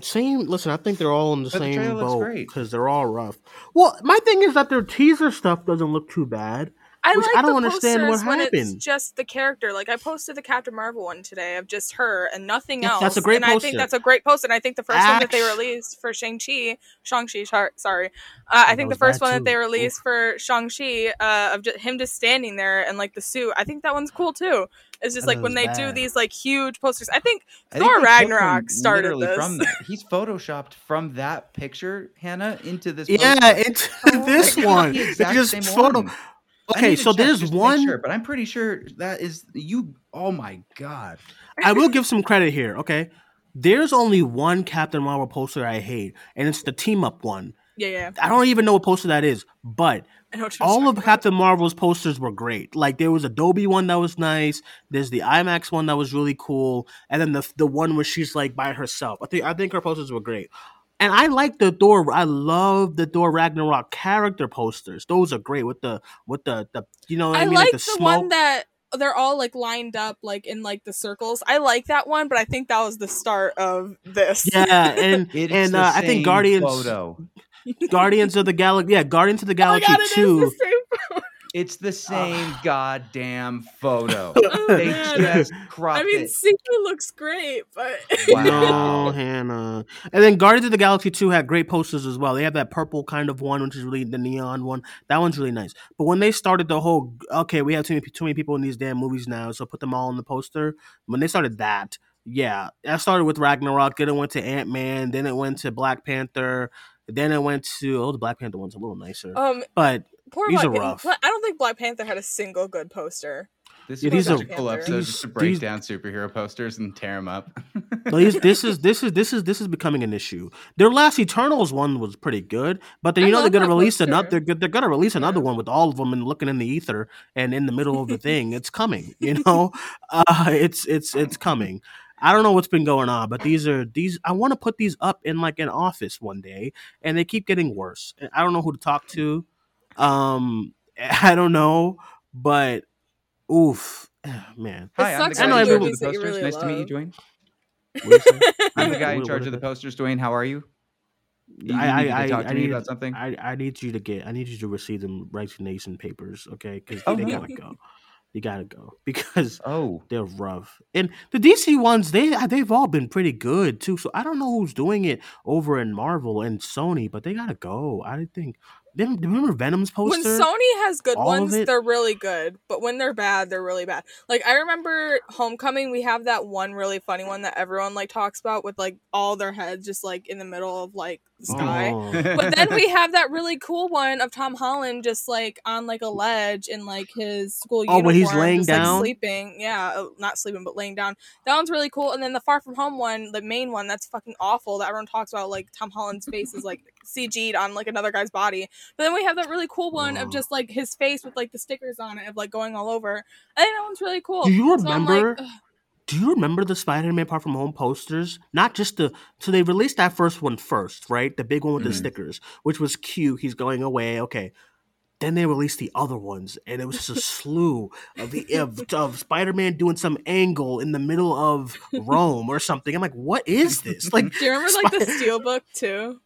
Same. Listen, I think they're all in the But same trailer looks boat because they're all rough. Well, my thing is that their teaser stuff doesn't look too bad. I which like I don't the understand what posters it's happened. just the character. Like I posted the Captain Marvel one today of just her and nothing Yeah, else. that's a great and I think that's a great post. And I think the first one that they released for Shang Chi, Shang Chi, sorry, uh, I that think the first bad one that they released for Shang Chi uh, of just, him just standing there and like the suit. I think that one's cool too. It's just That like when was they do these like huge posters. I think I Thor they took Ragnarok started this. from that. He's photoshopped from that picture, Hannah, into this. Yeah, poster. it's Oh this one. It's just photo. one. I Okay, so there's just to make one. sure, but I'm pretty sure that is you. Oh my god! I will give some credit here. Okay, there's only one Captain Marvel poster I hate, and it's the team up one. yeah, yeah. I don't even know what poster that is, but I know what you're all of about. Captain Marvel's posters were great. Like there was Adobe one that was nice. There's the IMAX one that was really cool, and then the the one where she's like by herself. I think I think her posters were great. And I like the door. I love the Thor Ragnarok character posters. Those are great with the with the the you know I, I mean? like, like the, the one that they're all like lined up like in like the circles. I like that one, but I think that was the start of this. Yeah, and and uh, I think Guardians photo. Guardians of the Galaxy. Yeah, Guardians of the oh Galaxy oh God, 2 it's the same goddamn photo. Oh, they just cropped I mean, it. Looks great, but wow. no, Hannah. And then Guardians of the Galaxy Two had great posters as well. They had that purple kind of one, which is really the neon one. That one's really nice. But when they started the whole, okay, we have too many, too many people in these damn movies now, so put them all on the poster. When they started that, yeah, that started with Ragnarok. Then it went to Ant Man. Then it went to Black Panther. Then it went to oh, the Black Panther one's a little nicer. Um, but poor These Black are rough. Bla- I don't think Black Panther had a single good poster. This Yeah, is these such are- a cool episode these- just to break these- down superhero posters and tear them up. these, this is this is this is this is becoming an issue. Their last Eternals one was pretty good, but then I you know they're gonna release poster. another. They're, they're gonna release another Yeah. one with all of them and looking in the ether and in the middle of the thing. It's coming. You know, uh, it's it's it's coming. I don't know what's been going on, but these are these. I want to put these up in like an office one day, and they keep getting worse. I don't know who to talk to. Um, I don't know, but oof, man. Hi, I'm the guy in charge of the posters. really nice to meet you. Duane. What do you say? I'm the guy in charge of the posters, Duane. How are you? You I, needed I, to talk I, to I me need, about something. I, I need you to get. I need you to receive them resignation papers, okay? Because Oh, they no. gotta go. You gotta go because oh, they're rough. And the DC ones, they they've all been pretty good too. So I don't know who's doing it over in Marvel and Sony, but they gotta go. I think. Them- Remember Venom's poster? When? Sony has good all ones, they're really good. But when they're bad, they're really bad. Like I remember Homecoming, we have that one really funny one that everyone like talks about with like all their heads just like in the middle of like the sky. Oh. But then we have that really cool one of Tom Holland just like on like a ledge in like his school year. Oh, uniform, when he's laying just, like, down? sleeping. Yeah, uh, not sleeping, but laying down. That one's really cool. And then the Far From Home one, the main one, that's fucking awful. That everyone talks about. Like Tom Holland's face is like CG'd on like another guy's body. But then we have that really cool one Oh. of just like his face with like the stickers on it of like going all over. I think that one's really cool. Do you So I'm like, remember? do you remember the Spider-Man Far From Home posters? Not just the so they released that first one first, right? The big one with the Mhm. stickers, which was cute. He's going away. Okay. Then they released the other ones, and it was just a slew of the of, of Spider-Man doing some angle in the middle of Rome or something. I'm like, what is this? Like, Do you remember like the steelbook too?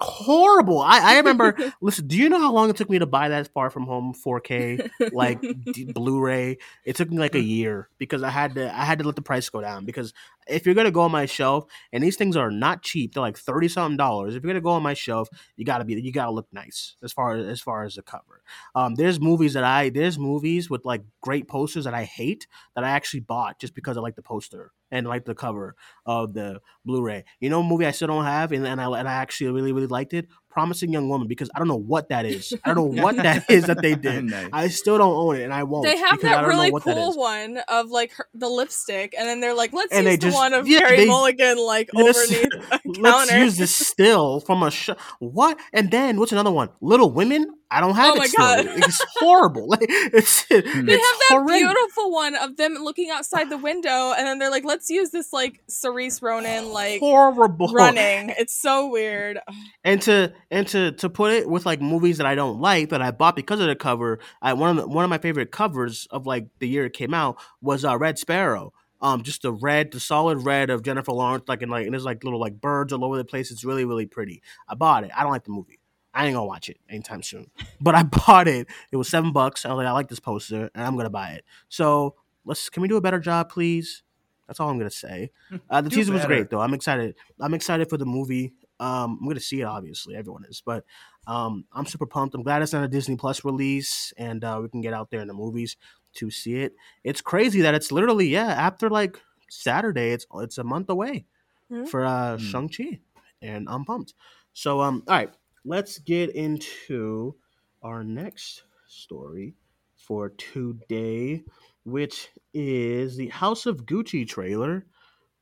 Horrible. I, I remember. listen, do you know how long it took me to buy that Far From Home 4K like d- Blu-ray? It took me like a mm. year because I had to I had to let the price go down because if you're gonna go on my shelf and these things are not cheap, they're like thirty something dollars. If you're gonna go on my shelf, you gotta be you gotta look nice as far as as far as the cover. Um, there's movies that I there's movies with like great posters that I hate that I actually bought just because I like the poster and like the cover of the Blu-ray. You know, a movie I still don't have, and, and I and I actually really really liked it. Promising Young Woman because I don't know what that is. I don't know what that is that they did. Nice. I still don't own it, and I won't. They have because I that don't know really what that cool is. one of like her, the lipstick, and then they're like, "Let's And use the just- one of yeah, Carrie they- Mulligan like Let's- underneath Let's use this still from a show. What? And then what's another one? Little Women. I don't have Oh it my still. God. It's horrible. Like, it's They it's have that horrendous. beautiful one of them looking outside the window, and then they're like, "Let's use this like Saoirse Ronan like horrible running." It's so weird. and to and to to put it with like movies that I don't like that I bought because of the cover. I one of the, one of my favorite covers of like the year it came out was uh, Red Sparrow. Um, just the red, the solid red of Jennifer Lawrence, like and like and there's like little like birds all over the place. It's really really pretty. I bought it. I don't like the movie. I ain't gonna watch it anytime soon. But I bought it. It was seven bucks. I was like, I like this poster, and I'm gonna buy it. So let's can we do a better job, please? That's all I'm gonna say. Uh, the Do teaser was great, though. I'm excited. I'm excited for the movie. Um, I'm gonna see it. Obviously, everyone is, but um, I'm super pumped. I'm glad it's not a Disney Plus release, and uh, we can get out there in the movies to see it. It's crazy that it's literally yeah after like Saturday. It's it's a month away Mhm. for uh, Hmm. Shang Chi, and I'm pumped. So um, all right, let's get into our next story for today, which is the House of Gucci trailer.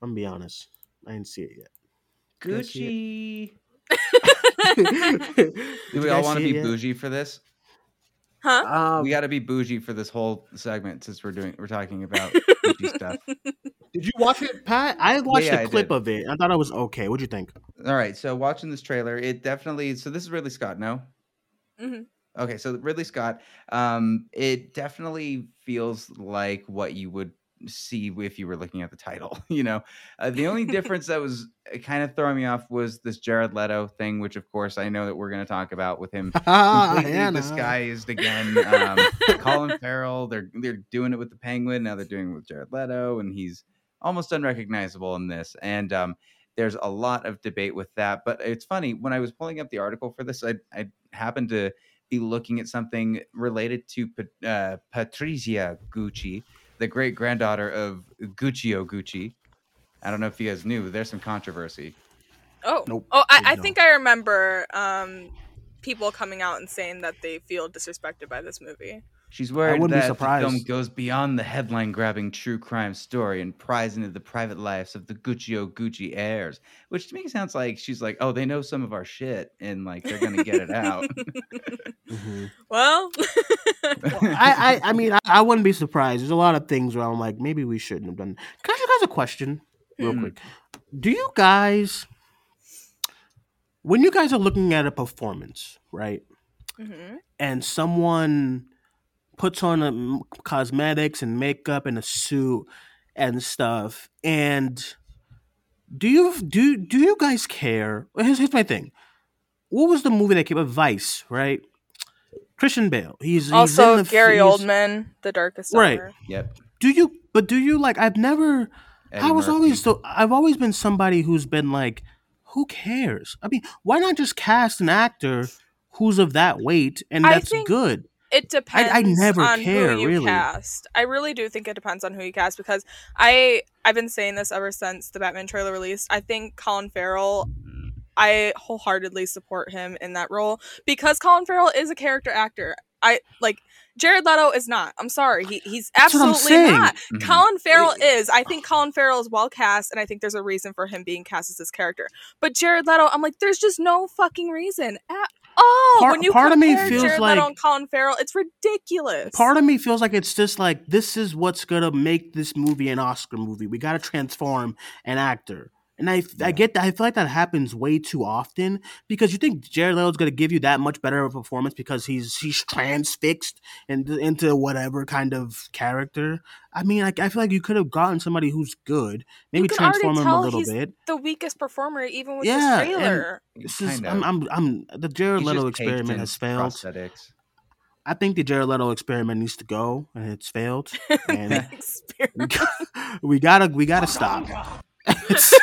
I'm gonna be honest, I didn't see it yet. Did I see Gucci. Do we all want to be bougie for this? Huh? Um, we got to be bougie for this whole segment since we're doing we're talking about Gucci stuff. did you watch it, Pat? I watched yeah, a I clip did. of it. I thought it was okay. What'd you think? All right, so watching this trailer, it definitely. So this is Ridley Scott, no? Mhm. Okay, so Ridley Scott, um, it definitely feels like what you would see if you were looking at the title. You know, uh, the only difference that was kind of throwing me off was this Jared Leto thing, which of course I know that we're going to talk about with him completely disguised again. Um, Colin Farrell, they're they're doing it with the Penguin. Now they're doing it with Jared Leto, and he's almost unrecognizable in this. And um, there's a lot of debate with that. But it's funny when I was pulling up the article for this, I I happened to be looking at something related to uh, Patrizia Gucci, the great granddaughter of Guccio Gucci. I don't know if you guys knew, there's some controversy. Oh, Nope, oh, I, I think I remember um, people coming out and saying that they feel disrespected by this movie. She's worried wouldn't be that the film goes beyond the headline-grabbing true crime story and pries into the private lives of the Guccio Gucci heirs, which to me sounds like she's like, oh, they know some of our shit, and like they're gonna get it out. Mhm. Well, I, I, I mean, I, I wouldn't be surprised. There's a lot of things where I'm like, maybe we shouldn't have done. Can I ask you guys a question, real Mhm. quick? Do you guys, when you guys are looking at a performance, right, Mhm. and someone puts on a m- cosmetics and makeup and a suit and stuff, and do you do do you guys care? Here's, here's my thing. What was the movie that came up? Vice, right? Christian Bale. He's he's also in the, Gary he's- Oldman, The Darkest Right. Hour. yep. Do you? But do you like? I've never. Eddie I was Murphy. always so. I've always been somebody who's been like, who cares? I mean, why not just cast an actor who's of that weight and that's think- good? It depends I never on care, who you really. cast. I really do think it depends on who you cast because I I've been saying this ever since the Batman trailer released. I think Colin Farrell I wholeheartedly support him in that role because Colin Farrell is a character actor. I like Jared Leto is not. I'm sorry. He he's That's what I'm absolutely saying. not. Mhm. Colin Farrell is. I think Colin Farrell is well cast, and I think there's a reason for him being cast as this character. But Jared Leto, I'm like, there's just no fucking reason at Oh, all. Part- when you part of me feels Jared like- and Colin Farrell, it's ridiculous. Part of me feels like it's just like this is what's gonna make this movie an Oscar movie. We got to transform an actor. And I, I get that. I feel like that happens way too often because you think Jared Leto's going to give you that much better of a performance because he's he's transfixed into, into whatever kind of character. I mean, like I feel like you could have gotten somebody who's good, maybe you can already transform him a little he's bit. the weakest performer, even with Yeah, this and- trailer. This is, Kind I'm. I'm, I'm, the Jared He's Leto experiment has failed. Prosthetics. I think the Jared Leto experiment needs to go, and it's failed. And Experiment. we, got, we gotta, we gotta stop. It's,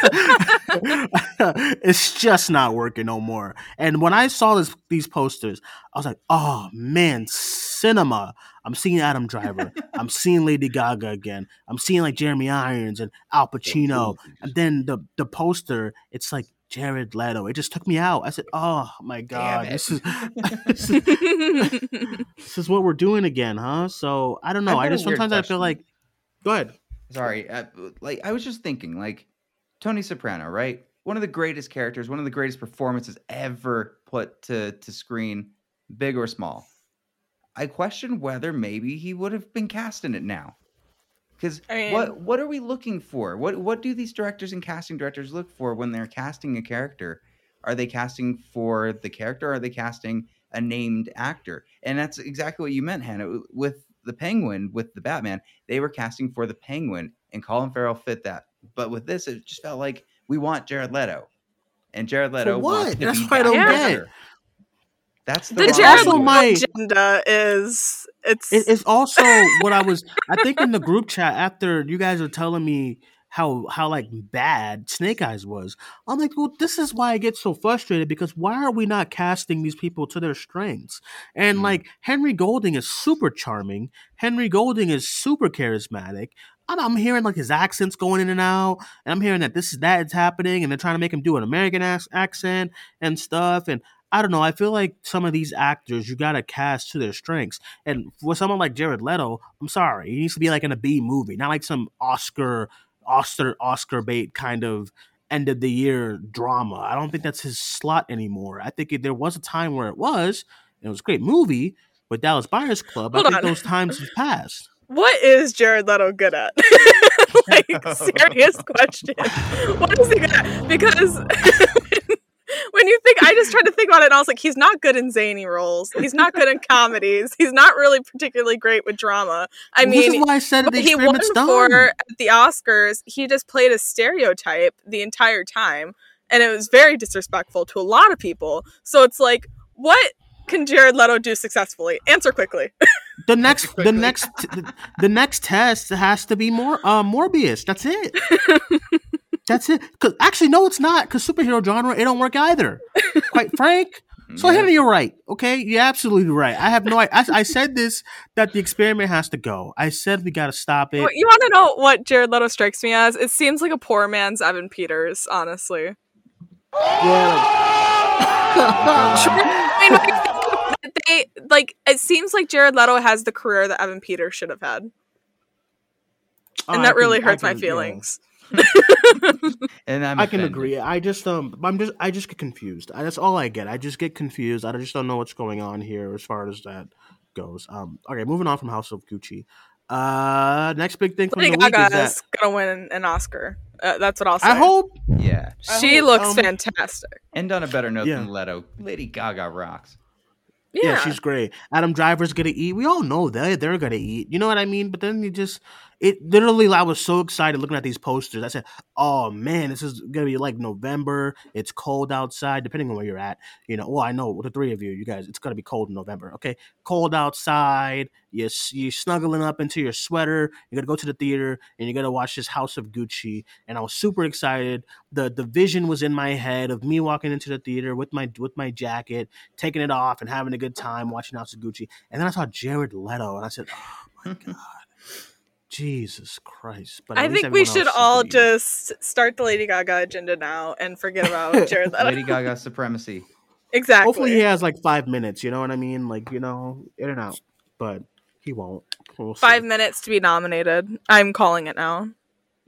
it's just not working no more. And when I saw this, these posters, I was like, "Oh man, cinema!" I'm seeing Adam Driver. I'm seeing Lady Gaga again. I'm seeing like Jeremy Irons and Al Pacino. And then the the poster, it's like Jared Leto. It just took me out. I said, "Oh my god, this is this is this is what we're doing again, huh?" So I don't know. I've I just sometimes I feel like, go ahead. Sorry, uh, like I was just thinking, like Tony Soprano, right? One of the greatest characters, one of the greatest performances ever put to to screen, big or small. I question whether maybe he would have been cast in it now. Because I mean- what what are we looking for? What what do these directors and casting directors look for when they're casting a character? Are they casting for the character? Or are they casting a named actor? And that's exactly what you meant, Hannah. With the Penguin, with the Batman, they were casting for the Penguin, and Colin Farrell fit that. But with this, it just felt like we want Jared Leto, and Jared Leto what? wants to That's be what I don't get. character. That's the, The It's Jared Leto my- agenda is it's It, it's also what I was. I think in the group chat after you guys were telling me how how like bad Snake Eyes was. I'm like, well, this is why I get so frustrated because why are we not casting these people to their strengths? And Mm. like Henry Golding is super charming. Henry Golding is super charismatic. And I'm hearing like his accents going in and out, and I'm hearing that this is that is happening, and they're trying to make him do an American ac- accent and stuff. And I don't know. I feel like some of these actors you gotta cast to their strengths. And for someone like Jared Leto, I'm sorry, he needs to be like in a B movie, not like some Oscar, Oscar, Oscar bait kind of end of the year drama. I don't think that's his slot anymore. I think it, there was a time where it was. and It was a great movie with Dallas Buyers Club. Hold I think on. those times have passed. What is Jared Leto good at? like serious question. What is he good at? Because when you think, I just tried to think about it, and I was like, he's not good in zany roles. He's not good in comedies. He's not really particularly great with drama. I Well, this mean, is why I said the he won for done. at the Oscars. He just played a stereotype the entire time, and it was very disrespectful to a lot of people. So it's like, what can Jared Leto do successfully? Answer quickly. The next, the next, the next test has to be more uh, Morbius. That's it. That's it. Cause actually, no, it's not. Cause superhero genre, it don't work either. Quite frank. So Yeah. Henry, you're right. Okay, you're absolutely right. I have no. I, I said this that the experiment has to go. I said we got to stop it. You want to know what Jared Leto strikes me as? It seems like a poor man's Evan Peters, honestly. I they like it seems like Jared Leto has the career that Evan Peters should have had, Oh, and I that can- really I hurts my yeah. feelings. and I'm I can offended. agree. I just um, I'm just I just get confused. I, that's all I get. I just get confused. I just don't know what's going on here as far as that goes. Um, okay, moving on from House of Gucci. Uh, next big thing from Lady the week is Gaga that is gonna win an Oscar. Uh, that's what I'll say. I hope Yeah. she hope, looks um, fantastic. End on a better note Yeah. than Leto. Lady Gaga rocks. Yeah. Yeah, she's great. Adam Driver's gonna eat. We all know that they're gonna eat. You know what I mean? But then you just it literally I was so excited looking at these posters. I said, Oh man, this is gonna be like November. It's cold outside, depending on where you're at. You know, well, I know the three of you, you guys, it's gonna be cold in November. Okay. Cold outside, you you snuggling up into your sweater, you're gonna go to the theater and you're gonna watch this House of Gucci. And I was super excited. The the vision was in my head of me walking into the theater with my with my jacket taking it off and having a good time watching House of Gucci. And then I saw Jared Leto, and I said, "Oh my god, Jesus Christ!" But I think we should all gonna just start the Lady Gaga agenda now and forget about Jared Leto. Lady Gaga supremacy. exactly. Hopefully, he has like five minutes. You know what I mean? Like you know, in and out. But he won't. We'll see. Five minutes to be nominated. I'm calling it now.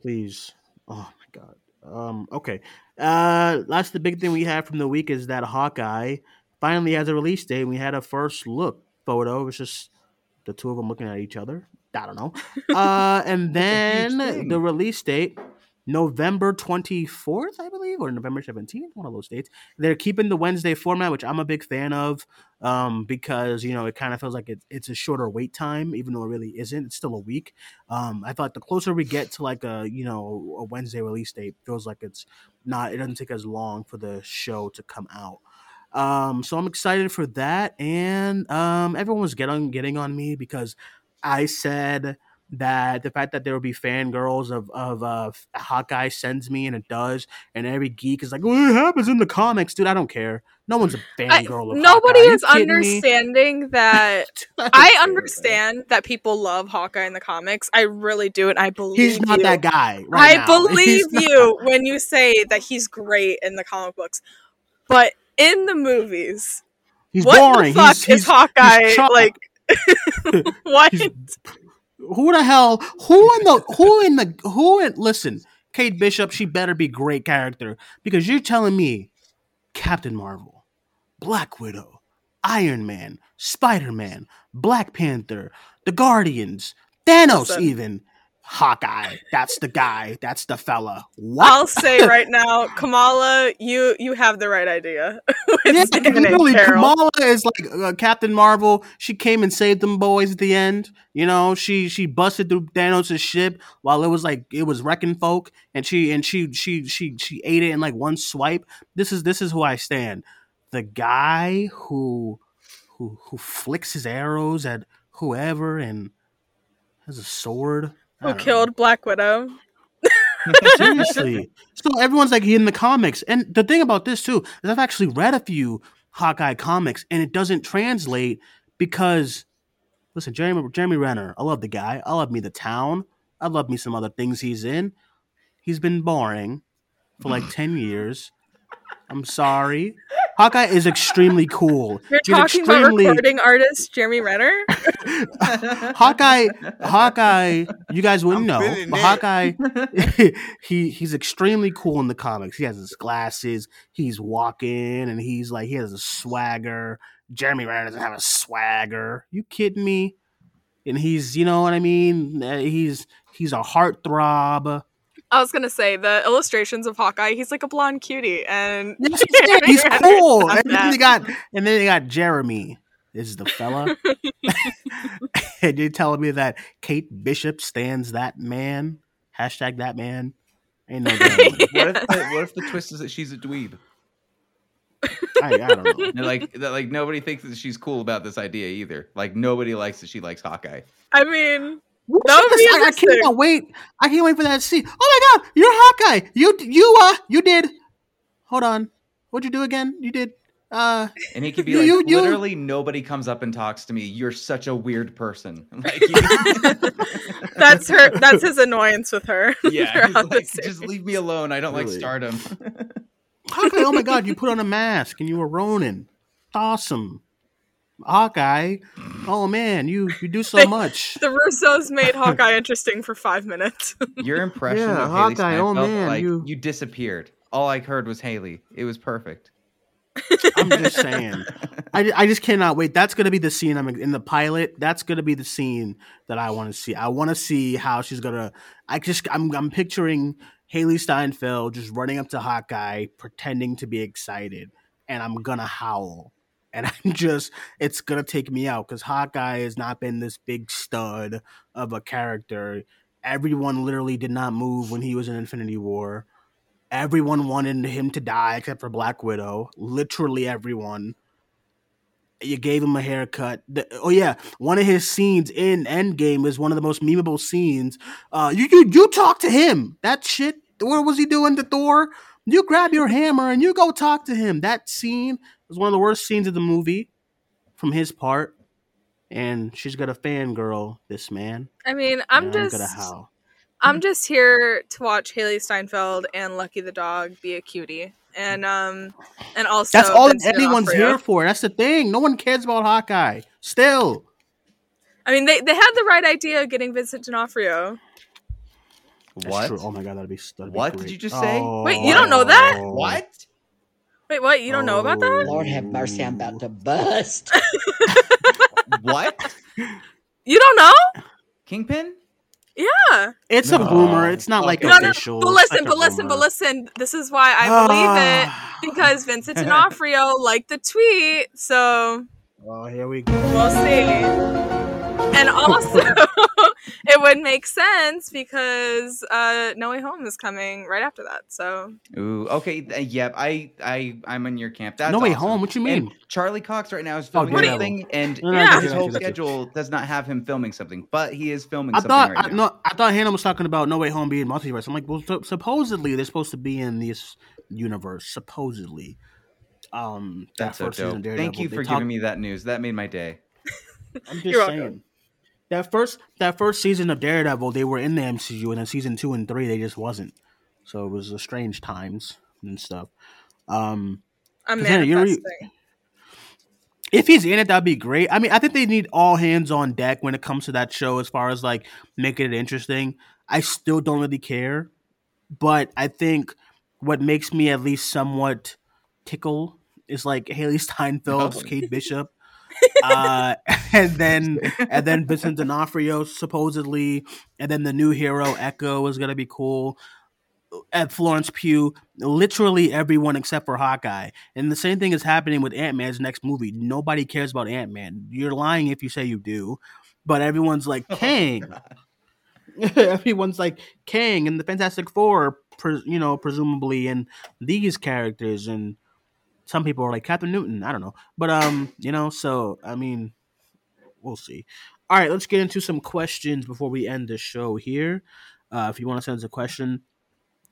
please. Oh my god. Um. Okay. Uh. That's the big thing we had from the week is that Hawkeye finally has a release date. We had a first look photo. It was just the two of them looking at each other. I don't know. Uh. And then the release date. November 24th, I believe, or November 17th, one of those dates. They're keeping the Wednesday format, which I'm a big fan of um, because, you know, it kind of feels like it, it's a shorter wait time, even though it really isn't. It's still a week. Um, I thought the closer we get to like a, you know, a Wednesday release date, feels like it's not, it doesn't take as long for the show to come out. Um, so I'm excited for that. And um, everyone was getting, getting on me because I said that the fact that there will be fangirls of of uh, Hawkeye sends me and it does, and every geek is like, "Well, it happens in the comics, dude." I don't care. No one's a I- fangirl of nobody is kidding me? understanding that. I understand that people love Hawkeye in the comics. I really do, and I believe He's not you. that guy. Right I now. believe He's not- you when you say that he's great in the comic books, but in the movies, He's what boring. the fuck he's, is he's, Hawkeye he's like? what? Who the hell? Who in the? Who in the? Who in? Listen, Kate Bishop. She better be great character because you're telling me Captain Marvel, Black Widow, Iron Man, Spider Man, Black Panther, the Guardians, Thanos, even Hawkeye. That's the guy. That's the fella. What? I'll say right now, Kamala, you you have the right idea. Yeah, Kamala is like uh, Captain Marvel. She came and saved them boys at the end. You know, she she busted through Thanos' ship while it was like it was wrecking folk, and she and she she she she ate it in like one swipe. This is this is who I stand. The guy who who who flicks his arrows at whoever and has a sword. Who don't know. killed Black Widow? Seriously. So everyone's like in the comics. And the thing about this too is I've actually read a few Hawkeye comics and it doesn't translate because listen, Jeremy Jeremy Renner, I love the guy. I love me the town. I love me some other things he's in. He's been boring for like 10 years. I'm sorry. Hawkeye is extremely cool. You're He's talking about extremely- recording artist Jeremy Renner? Hawkeye, Hawkeye, you guys wouldn't know, but it. Hawkeye, he he's extremely cool in the comics. He has his glasses, he's walking, and he's like he has a swagger. Jeremy Renner doesn't have a swagger. You kidding me? And he's, you know what I mean? Uh, He's he's a heartthrob. I was gonna say the illustrations of Hawkeye. He's like a blonde cutie, and he's cool. And then they got and then they got Jeremy. Is the fella? and you're telling me that Kate Bishop stands that man? Hashtag that man. Ain't no damn way. What if the, what if the twist is that she's a dweeb? I, I don't know. And like that, like nobody thinks that she's cool about this idea either. Like nobody likes that she likes Hawkeye. I mean, What's That would be I, I interesting. cannot wait. I can't wait for that scene. Oh my god, you're Hawkeye. You you uh you did. Hold on. What'd you do again? You did. Uh, And he could be You- like, you- you- literally nobody comes up and talks to me. You're such a weird person. Like, that's her. That's his annoyance with her. yeah, he's throughout the like, just leave me alone. I don't like Really? stardom. Hawkeye. Oh my god, you put on a mask and you were Ronin. Awesome. Hawkeye. Oh man, you you do so They- much. The Russos made Hawkeye interesting for five minutes. Your impression Yeah, of Hailee Hawkeye, oh, man, like you- you disappeared. All I heard was Hailee. It was perfect. I'm just saying. I, I just cannot wait. That's gonna be the scene I'm in the pilot. That's gonna be the scene that I want to see. I want to see how she's gonna. I just I'm I'm picturing Hailee Steinfeld just running up to Hawkeye, pretending to be excited, and I'm gonna howl. And I'm just, it's gonna take me out because Hawkeye has not been this big stud of a character. Everyone literally did not move when he was in Infinity War. Everyone wanted him to die except for Black Widow. Literally everyone. You gave him a haircut. The, oh yeah, one of his scenes in Endgame is one of the most memeable scenes. Uh, you you you talk to him. That shit. What was he doing to Thor? You grab your hammer and you go talk to him. That scene was one of the worst scenes of the movie, from his part. And she's got a fangirl. This man. I mean, I'm and just, I'm gonna howl. I'm just here to watch Hailee Steinfeld and Lucky the dog be a cutie, and um, and also That's all Vincent anyone's here for. That's the thing. No one cares about Hawkeye. Still. I mean, they they had the right idea of getting Vincent D'Onofrio. What? Oh my god, that'd be that'd be What did you just say? Wait, you don't know that? What? Wait, what? You don't know about that? Oh, Lord have mercy, I'm about to bust. What? You don't know? Kingpin? Yeah. It's a No. rumor. It's not like Okay. No, no, official. but listen, but listen, but listen. This is why I believe ah. it because Vincent D'Onofrio liked the tweet, so Oh, here we go. we'll see. And also, it would make sense because uh, No Way Home is coming right after that. So Ooh, okay. th- Yep, I, I, I'm in your camp. That's No Way awesome. Home? What you And mean? Charlie Cox right now is Oh, filming Daredevil. something, and No, no, Yeah. his whole you, I got you. schedule does not have him filming something, but he is filming I something thought right I, now. no, I thought Hannah was talking about No Way Home being multiverse. I'm like, well, so, supposedly they're supposed to be in this universe. Supposedly, um, that That's so first season dope. Thank you they for talk- giving me that news. That made my day. I'm just You're welcome. Saying. That first that first season of Daredevil, they were in the MCU, and then season two and three, they just wasn't. So it was a strange times and stuff. Um, I'm Hannah, you're- manifesting. if he's in it, that'd be great. I mean, I think they need all hands on deck when it comes to that show, as far as like making it interesting. I still don't really care, but I think what makes me at least somewhat tickle is like Hailee Steinfeld's Oh. Kate Bishop. Uh, and then and then Vincent D'Onofrio supposedly, and then the new hero Echo is gonna be cool. At Florence Pugh, literally everyone except for Hawkeye, and the same thing is happening with Ant Man's next movie. Nobody cares about Ant Man. You're lying if you say you do, but everyone's like Kang. everyone's like Kang and the Fantastic Four, you know, presumably, and these characters and Some people are like Kathryn Newton. I don't know, but um, you know, so I mean, we'll see. All right, let's get into some questions before we end the show here. Uh, if you want to send us a question,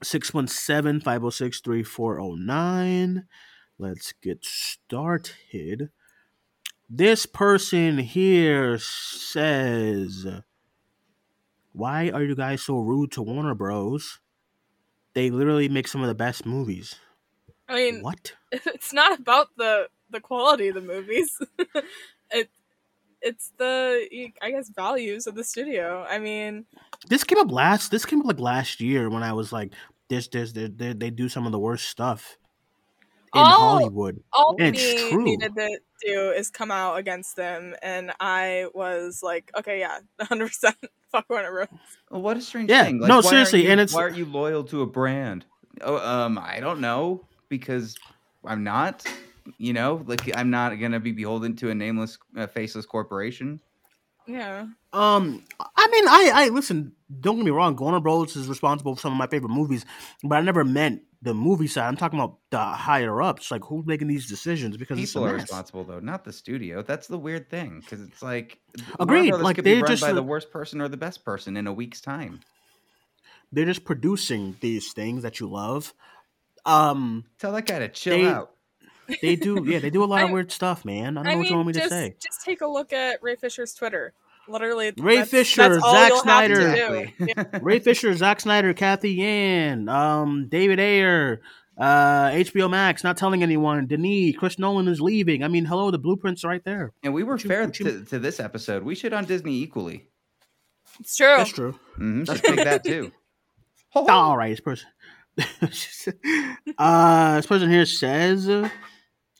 617 506 3409. Let's get started. This person here says, Why are you guys so rude to Warner Bros? They literally make some of the best movies. I mean, What? it's not about the the quality of the movies. it it's the I guess values of the studio. I mean, This came up last. This came up like last year when I was like, "This, this, they, they, they do some of the worst stuff in All- Hollywood." all And it's we true. needed to do is come out against them, and I was like, okay, yeah, 100 percent fuck Warner Bros. Well, what a strange Yeah, thing. no, seriously, you- and it's- why aren't you loyal to a brand? Oh, um, I don't know because I'm not. You know, like I'm not gonna be beholden to a nameless, uh, faceless corporation. Yeah, Um, I mean, I, I listen. Don't get me wrong. Warner Bros is responsible for some of my favorite movies, but I never meant the movie side. I'm talking about the higher ups, like who's making these decisions because it's People are mess. responsible though, not the studio. That's the weird thing because it's like Warner Agreed, like, could they're run just by the- the worst person or the best person in a week's time. They're just producing these things that you love. Um, Tell that guy to chill They- out. they do, yeah, they do a lot of I- weird stuff, man. I don't know I what you want me just to say. just take a look at Ray Fisher's Twitter. Literally, Ray that's, Fisher, that's all Zack you'll have to Snyder. do. Yeah. Ray Fisher, Zack Snyder, Cathy Yan, um, David Ayer, uh, HBO Max, not telling anyone. Denis, Chris Nolan is leaving. I mean, hello, the blueprints are right there. And we were you- fair you- to, to this episode. We should on Disney equally. It's true. That's true. hmm should pick that too. All right, this person. uh, this person here says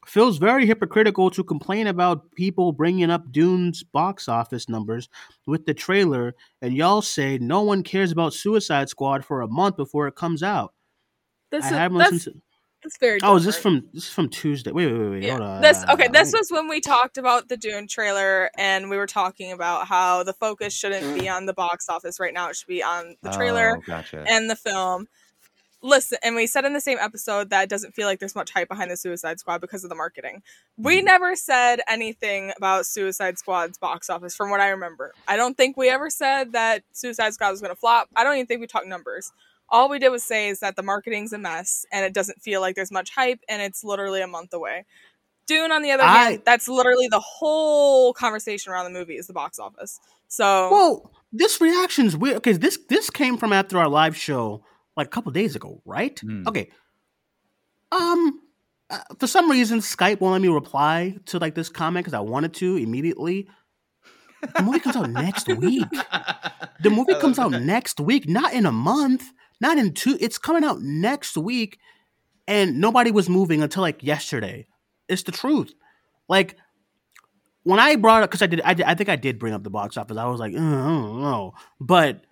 feels very hypocritical to complain about people bringing up Dune's box office numbers with the trailer, and y'all say no one cares about Suicide Squad for a month before it comes out. This I is, haven't that's, listened to. that's very. Oh, is this from this is from Tuesday? Wait, wait, wait, wait. Yeah. Hold on. This okay. This was when we talked about the Dune trailer, and we were talking about how the focus shouldn't be on the box office right now. It should be on the trailer Oh, gotcha. and the film. Listen, and we said in the same episode that it doesn't feel like there's much hype behind the Suicide Squad because of the marketing. We Mm. never said anything about Suicide Squad's box office, from what I remember. I don't think we ever said that Suicide Squad was going to flop. I don't even think we talked numbers. All we did was say is that the marketing's a mess and it doesn't feel like there's much hype and it's literally a month away. Dune, on the other I- hand, that's literally the whole conversation around the movie is the box office. So Well, this reaction's weird because this this came from after our live show like a couple days ago, right? Hmm. Okay. Um, uh, for some reason, Skype won't let me reply to like this comment because I wanted to immediately. The movie comes out next week. The movie comes out that. next week, not in a month, not in two. It's coming out next week, and nobody was moving until like yesterday. It's the truth. Like when I brought up, because I did, I did, I think I did bring up the box office. I was like, "Uh, I don't know, but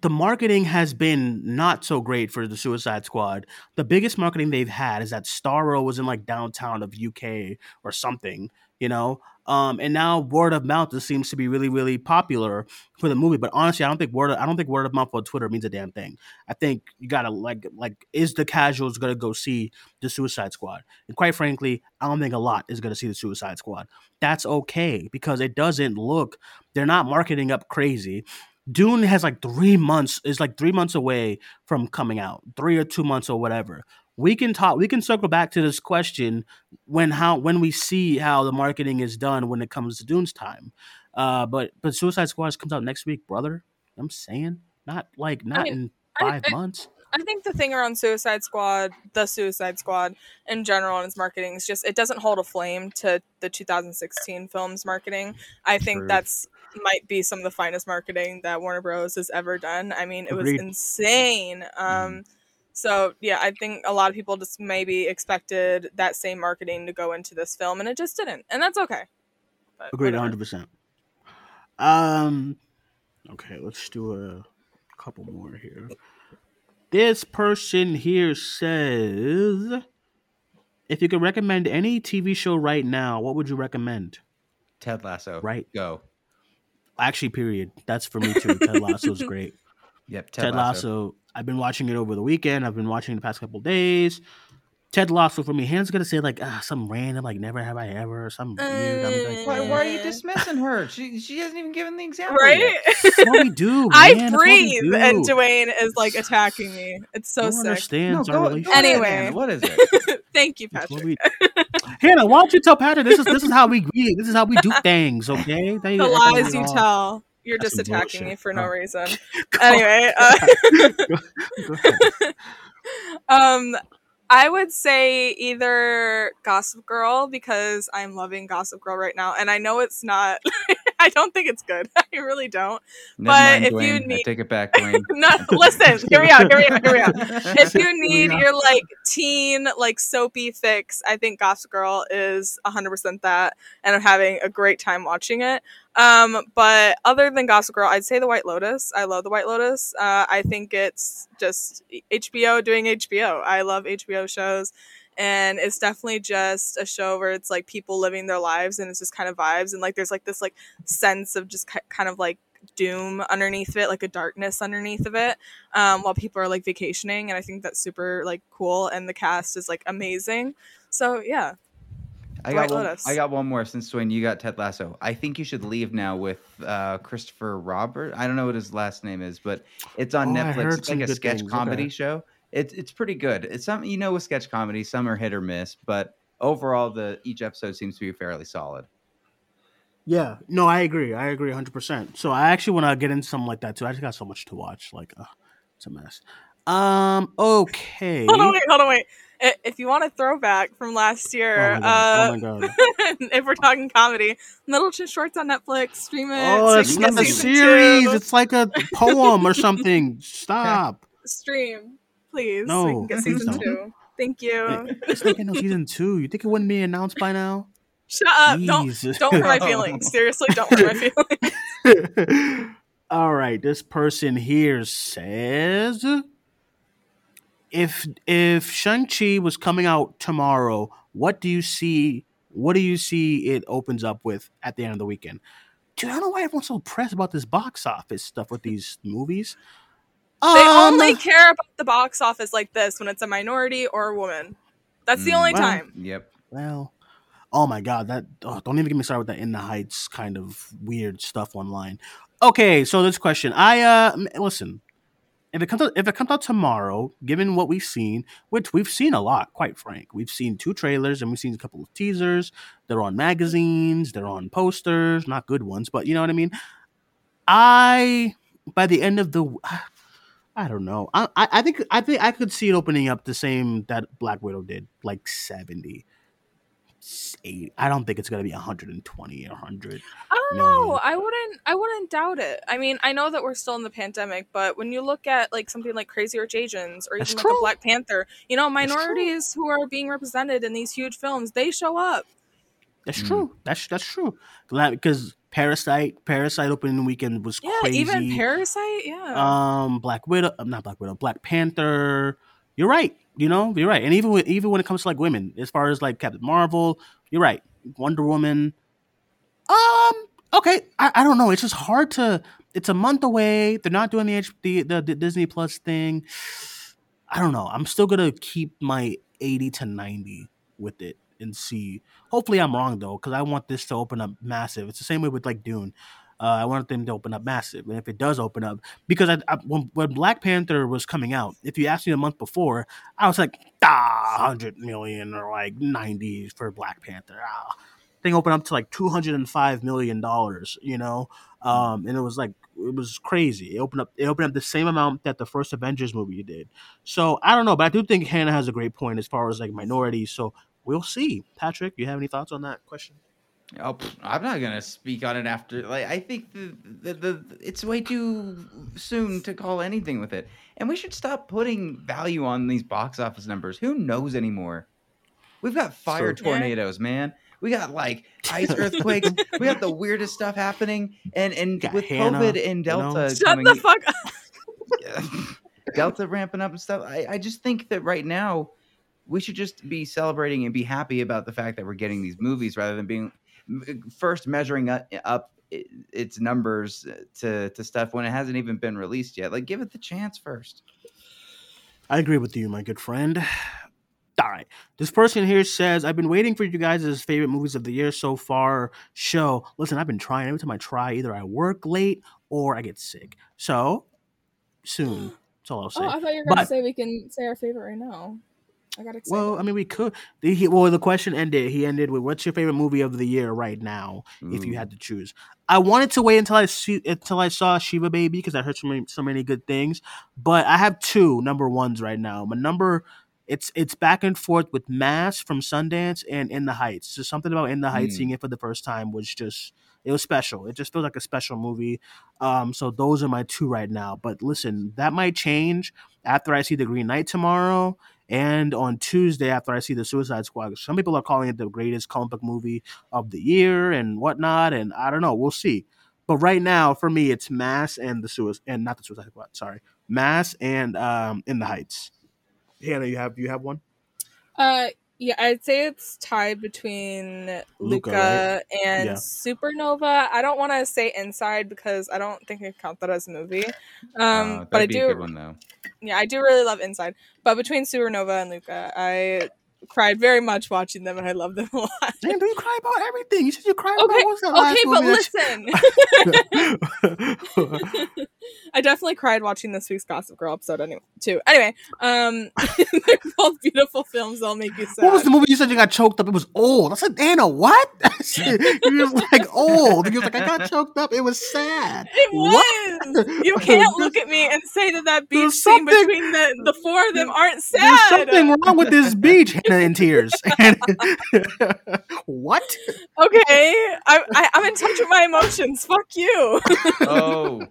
the marketing has been not so great for the Suicide Squad. The biggest marketing they've had is that Starro was in like downtown of UK or something, you know. Um, and now word of mouth just seems to be really, really popular for the movie. But honestly, I don't think word of, I don't think word of mouth on Twitter means a damn thing. I think you gotta like like is the casuals gonna go see the Suicide Squad? And quite frankly, I don't think a lot is gonna see the Suicide Squad. That's okay because it doesn't look. They're not marketing up crazy. Dune has like three months is like three months away from coming out, three or two months or whatever. We can talk. We can circle back to this question when how when we see how the marketing is done when it comes to Dune's time. Uh, but but Suicide Squad comes out next week, brother. I'm saying not like not mean, in I- five I- months. I think the thing around Suicide Squad, the Suicide Squad in general and its marketing is just it doesn't hold a flame to the 2016 film's marketing. I think True. that's might be some of the finest marketing that Warner Bros has ever done. I mean, it was Agreed. insane. Um so yeah, I think a lot of people just maybe expected that same marketing to go into this film and it just didn't. And that's okay. But Agreed, 100. percent Um, okay, let's do a couple more here. This person here says, if you could recommend any TV show right now, what would you recommend? Ted Lasso. Right. Go. Actually, period. That's for me too. Ted Lasso's great. Yep. Ted, Ted Lasso. Lasso. I've been watching it over the weekend. I've been watching it the past couple days. Ted Lasso for me. Hannah's gonna say like ah, some random like never have I ever or some weird. I'm like, Why, why are you dismissing her? She she hasn't even given the example. Right? what we do. I man. That's what we breathe, and do. Duane is like attacking me. It's so No sick. understands No, our go, go relationship. ahead, Anyway. Hannah, what is it? Thank you, That's Patrick. we- Hannah, why don't you tell Patrick this is this is how we greet. This is how we do things, okay? They- The they- lies you all- tell. You're That's just some attacking me for no Oh. reason. Anyway, uh, Go ahead. um, I would say either Gossip Girl because I'm loving Gossip Girl right now, and I know it's not. I don't think it's good. I really don't. Never But mind, if you Duane. I need- take it back, Duane. No, listen. Here we are. Here we are. Here we are. If you need your like teen like soapy fix, I think Gossip Girl is 100% that and I'm having a great time watching it. Um but other than Gossip Girl, I'd say The White Lotus. I love The White Lotus. Uh I think it's just HBO doing HBO. I love HBO shows and it's definitely just a show where it's like people living their lives and it's just kind of vibes and like there's like this like sense of just ki- kind of like doom underneath of it like a darkness underneath of it um, while people are like vacationing and i think that's super like cool and the cast is like amazing so yeah I got one, Lotus. I got one more since Duane, you got Ted Lasso. I think you should leave now with uh, Christopher Robert. I don't know what his last name is, but it's on Oh, Netflix. It's like a sketch things. comedy Okay. show. It's it's pretty good. It's some you know with sketch comedy, some are hit or miss, but overall the each episode seems to be fairly solid. Yeah, no, I agree. I agree 100%. So I actually want to get into something like that too. I just got so much to watch. Like, uh, it's a mess. Um, okay. hold on wait hold on wait if you want a throwback from last year Oh my God. uh, Oh my God. if we're talking comedy Middleditch & Schwartz on Netflix stream it Oh, it's you not a series. two. It's like a poem or something. Stop. stream please so we can get season two thank you It's not getting no season two. You think it wouldn't be announced by now? shut up don't don't hurt my feelings seriously don't hurt my feelings All right, this person here says if if Shang-Chi was coming out tomorrow, what do you see what do you see it opens up with at the end of the weekend? Dude, I don't know why everyone's so pressed about this box office stuff with these movies. They Um, only care about the box office like this when it's a minority or a woman. That's the Mm, only well, time. Yep. Well, oh my god, that oh, don't even get me started with that in the heights kind of weird stuff online. Okay, so this question, I uh listen. If it comes out, if it comes out tomorrow, given what we've seen, which we've seen a lot, quite frank, we've seen two trailers and we've seen a couple of teasers. They're on magazines, they're on posters, not good ones, but you know what I mean. I by the end of the, I don't know. I I, I think I think I could see it opening up the same that Black Widow did, like seventy eight. I don't think it's gonna be 120 or 100. I don't million. know. I wouldn't. I wouldn't doubt it. I mean, I know that we're still in the pandemic, but when you look at like something like Crazy Rich Asians or That's even like true. a Black Panther, you know, minorities who are being represented in these huge films, they show up. That's Mm. true. That's that's true. Glad because Parasite, Parasite opening weekend was cool. Yeah, crazy. even Parasite. Yeah. um, Black Widow, uh, not Black Widow, Black Panther. You're right. You know, you're right. And even with, even when it comes to like women, as far as like Captain Marvel, you're right. Wonder Woman. Um. Okay. I, I don't know. It's just hard to. It's a month away. They're not doing the H, the, the the Disney Plus thing. I don't know. I'm still gonna keep my 80 to 90 with it and see. Hopefully, I'm wrong though, because I want this to open up massive. It's the same way with like Dune. Uh, I want them to open up massive, and if it does open up, because I, I, when, when Black Panther was coming out, if you asked me a month before, I was like, ah, hundred million or like ninety for Black Panther. Ah. Thing opened up to like two hundred and five million dollars, you know, um, and it was like it was crazy. It opened up, it opened up the same amount that the first Avengers movie did. So I don't know, but I do think Hannah has a great point as far as like minorities. So we'll see. Patrick, you have any thoughts on that question? Oh, pff, I'm not gonna speak on it after. Like, I think the, the the it's way too soon to call anything with it, and we should stop putting value on these box office numbers. Who knows anymore? We've got fire true. Yeah. tornadoes, man. We got like ice earthquakes. we got the weirdest stuff happening, and and with Hannah, COVID and you know? Delta Shut coming, the fuck up. Delta ramping up and stuff. I, I just think that right now we should just be celebrating and be happy about the fact that we're getting these movies rather than being uh, first measuring uh, up, up its numbers uh, to to stuff when it hasn't even been released yet. Like give it the chance first. I agree with you, my good friend. All right. This person here says, I've been waiting for you guys' favorite movies of the year so far show. Listen, I've been trying. Every time I try, either I work late or I get sick. So, soon. That's all I'll oh, say. Oh, I thought you were gonna say we can say our favorite right now. I got excited. Well, I mean, we could. the- He, well, the question ended. He ended with, "What's your favorite movie of the year right now, if you had to choose?" I wanted to wait until I see until I saw Shiva Baby because I heard so many so many good things. But I have two number ones right now. My number, it's it's back and forth with Mass from Sundance and In the Heights. Just something about In the Heights, Mm. seeing it for the first time was just it was special. It just feels like a special movie. Um, so those are my two right now. But listen, that might change after I see the Green Knight tomorrow and on Tuesday after I see the Suicide Squad. Some people are calling it the greatest comic book movie of the year and whatnot, and I don't know. We'll see. But right now, for me, it's Mass and the Suicide and not the Suicide Squad. Sorry, Mass and um, In the Heights. Hannah, you have you have one? Uh, yeah, I'd say it's tied between Luca, Luca, right? and Yeah. Supernova. I don't want to say Inside because I don't think I count that as a movie. Um, Uh, but I that'd a do. good one though. Yeah, I do really love Inside. But between Supernova and Luca, I cried very much watching them, and I love them a lot. Damn, do you cry about everything? You said you cried Okay, about what's that last okay, but listen. I definitely cried watching this week's Gossip Girl episode anyway, too. Anyway, um, they're both beautiful films. They'll make you sad. What was the movie you said you got choked up? It was old. I said, Anna, what? he was like old. You was like, I got choked up. It was sad. It What? was. You can't look at me and say that that beach scene between the, the four of them aren't sad. There's something wrong with this beach. Hannah in tears. What? Okay, I, I, I'm in touch with my emotions. Fuck you. Oh,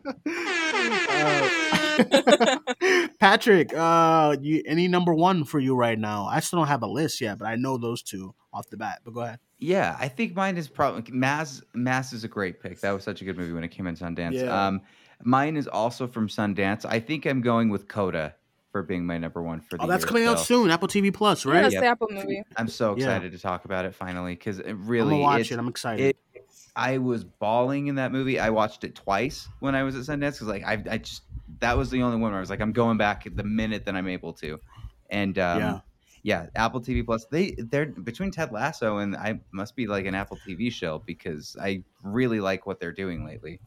Patrick, uh, you, any number one for you right now? I still don't have a list yet, but I know those two off the bat. But go ahead. yeah. I think mine is probably Mass. Mass is a great pick. That was such a good movie when it came in Sundance. Yeah. Um, mine is also from Sundance. I think I'm going with Coda for being my number one for the Oh, that's year, coming out soon. Apple TV Plus, Yeah, right? it's Yep. the Apple movie. I'm so Yeah. excited to talk about it finally because it I'm really gonna watch it's- it. I'm excited. it, I was bawling in that movie. I watched it twice when I was at Sundance because like I, I just that was the only one where I was like I'm going back the minute that I'm able to, and um, Yeah. yeah, Apple TV Plus. They they're between Ted Lasso and I must be like an Apple TV show because I really like what they're doing lately.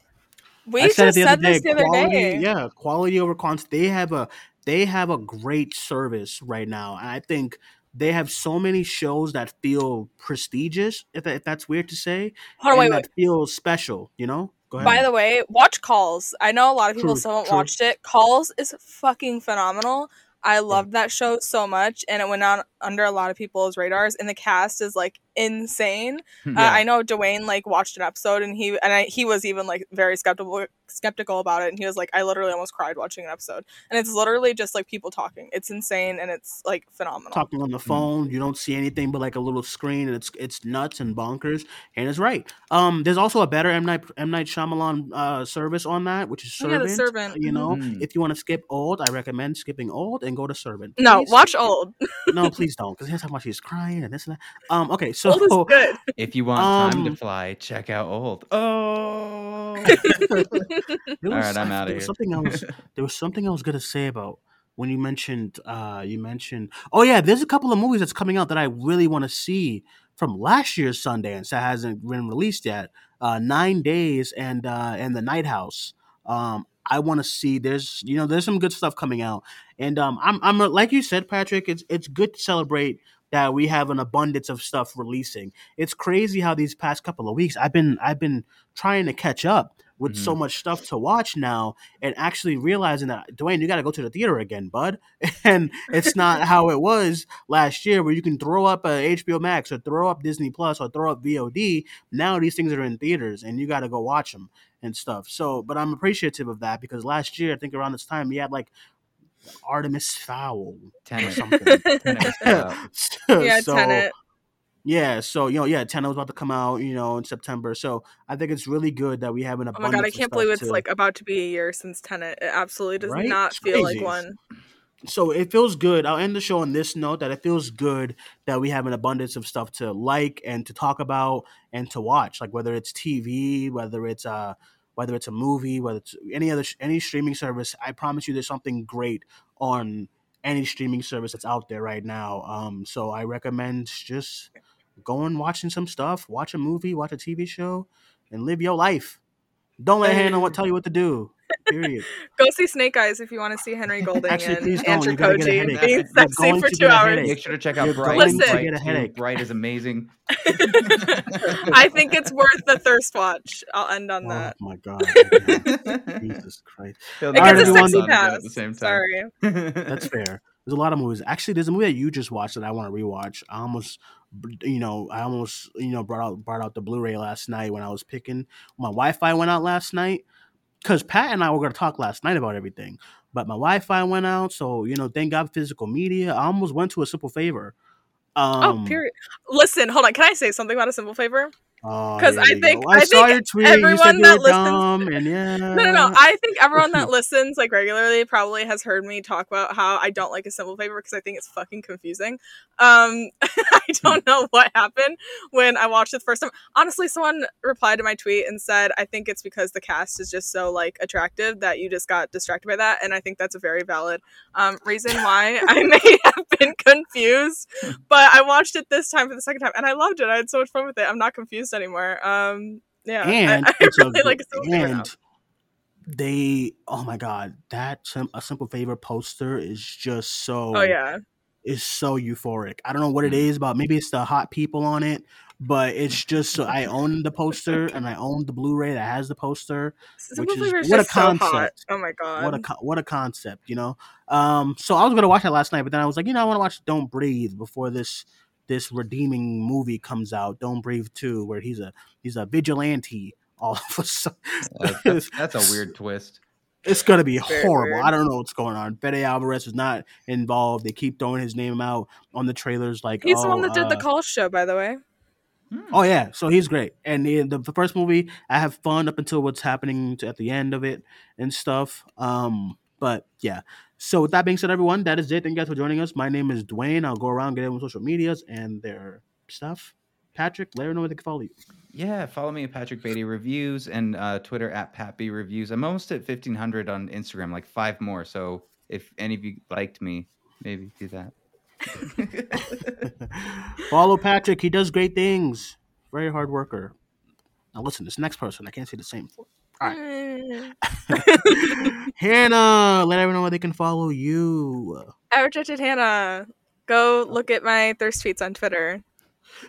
We I said just the said other day. this the other quality, day. yeah, quality over quantity. They have a they have a great service right now, and I think they have so many shows that feel prestigious. If, that, if that's weird to say, Hold on, and wait, that feels special. You know. Go ahead. By the way, watch Calls. I know a lot of people True, still haven't true. watched it. Calls is fucking phenomenal. I loved that show so much, and it went on under a lot of people's radars. And the cast is like insane. Uh, I know Duane like watched an episode, and he and I, he was even like very skeptical skeptical about it. And he was like, I literally almost cried watching an episode. And it's literally just like people talking. It's insane, and it's like phenomenal. talking on the phone. You don't see anything but like a little screen, and it's it's nuts and bonkers. And it's right. Um, there's also a better M Night M Night Shyamalan uh service on that, which is Oh, yeah, Servant. The Servant. You know, Mhm. if you want to skip old, I recommend skipping old and go to Servant. No, Please. watch Old. no, please don't, because here's how much he's crying and this and that. Um, okay, so Old is good. If you want time Um, to fly, check out Old. Oh, There All right, was- I'm there was here. Something was there was something I was gonna say about when you mentioned uh you mentioned oh yeah, there's a couple of movies that's coming out that I really want to see from last year's Sundance that hasn't been released yet. Uh, Nine Days and uh and The Night House. Um, I want to see. There's you know there's some good stuff coming out, and um, I'm I'm like you said, Patrick. It's it's good to celebrate that we have an abundance of stuff releasing. It's crazy how these past couple of weeks I've been I've been trying to catch up with so mm-hmm. much stuff to watch now and actually realizing that Duane, you got to go to the theater again, bud. And it's not how it was last year where you can throw up a HBO Max or throw up Disney Plus or throw up VOD. Now these things are in theaters and you got to go watch them and stuff. So, but I'm appreciative of that because last year, I think around this time, we had like Artemis Fowl or something. Tenet was still out. Yeah, so, Tenet. Yeah, so you know, yeah, Tenet was about to come out, you know, in September. So I think it's really good that we have an Oh my god, I can't believe it's to- like about to be a year since Tenet. It absolutely does Right? not It's feel crazy. like one. so it feels good. I'll end the show on this note that it feels good that we have an abundance of stuff to like and to talk about and to watch, like whether it's TV, whether it's uh whether it's a movie, whether it's any other any streaming service. I promise you, there's something great on any streaming service that's out there right now. Um, so I recommend just going watching some stuff, watch a movie, watch a TV show, and live your life. Don't let Hannah what tell you what to do. Period. Go see Snake Eyes if you want to see Henry Golding Actually, please and don't. Andrew get a Koji headache. being sexy for two hours. Make sure to check out You're Bright. going to Bright, get a headache. Bright is amazing. I think it's worth the thirst watch. I'll end on Oh that. Oh my god. Jesus Christ. He'll It never Alright, gets a everyone, sexy one pass. At the same time. Sorry. That's fair. There's a lot of movies. Actually, there's a movie that you just watched that I want to rewatch. I almost, you know, I almost, you know, brought out brought out the Blu-ray last night when I was picking. My Wi-Fi went out last night because Pat and I were going to talk last night about everything, but my Wi-Fi went out. So you know, thank God physical media. I almost went to a simple favor. Um, oh, period. Listen, hold on. Can I say something about a simple favor? Oh, 'Cause here I think- I, I saw think your tweet. You said everyone you that listens- and yeah, No, no, no. I think everyone that listens like regularly probably has heard me talk about how I don't like a simple favor because I think it's fucking confusing. Um, I don't know what happened when I watched it the first time. Honestly, someone replied to my tweet and said, "I think it's because the cast is just so like attractive that you just got distracted by that," and I think that's a very valid um, reason why I may have been confused. But I watched it this time for the second time, and I loved it. I had so much fun with it. I'm not confused anymore. Um, yeah, and I, it's a really gr- like a simple favor now. and they oh my god that sim- a simple favor poster is just so Oh yeah. is so euphoric i don't know what Mm. it is about maybe it's the hot people on it but it's just so i own the poster and i own the blu-ray that has the poster Simple which is Favor is what a just so concept Oh my god. what a co- what a concept you know um so i was gonna watch that last night but then i was like you know i want to watch don't breathe before this this redeeming movie comes out don't breathe 2 where he's a he's a vigilante all of a sudden Uh, that's, that's a weird twist. it's gonna be Very horrible. weird. I don't know what's going on. Fede Alvarez is not involved. They keep throwing his name out on the trailers. Like, He's oh, the one that did the uh, call show, by the way. Oh yeah, so he's great. And the, the the first movie, I have fun up until what's happening to, at the end of it and stuff. Um, but yeah. So with that being said, everyone, that is it. Thank you guys for joining us. My name is Duane. I'll go around get everyone's social medias and their stuff. Patrick, let her know where they can follow you. Yeah, follow me at Patrick Beatty Reviews and uh, Twitter at Pat B Reviews. I'm almost at 1500 on Instagram, like five more. So if any of you liked me, maybe do that. Follow Patrick. He does great things. Very hard worker. Now listen, this next person, I can't say the same. All right. Mm. Hannah, let everyone know where they can follow you. I rejected Hannah. Go oh. look at my thirst tweets on Twitter.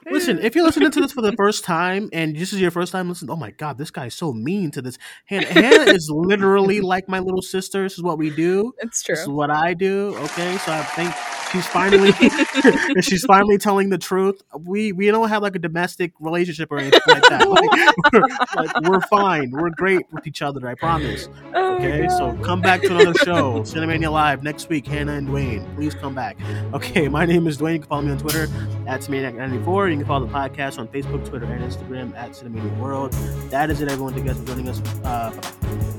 Listen, if you're listening to this for the first time and this is your first time listening, oh my god, this guy is so mean to this. Hannah, Hannah is literally like my little sister. This is what we do. It's true. This is what I do. Okay, so I think she's finally she's finally telling the truth. We we don't have like a domestic relationship or anything like that. Like, we're, like, we're fine. We're great with each other. I promise. Oh Okay, so come back to another show, Cinemania Live next week. Hannah and Duane, please come back. Okay, my name is Duane. You can follow me on Twitter at Cinemaniac94. You can follow the podcast on Facebook, Twitter, and Instagram at Cinemania World. That is it, everyone. Thank you guys for joining us. Uh.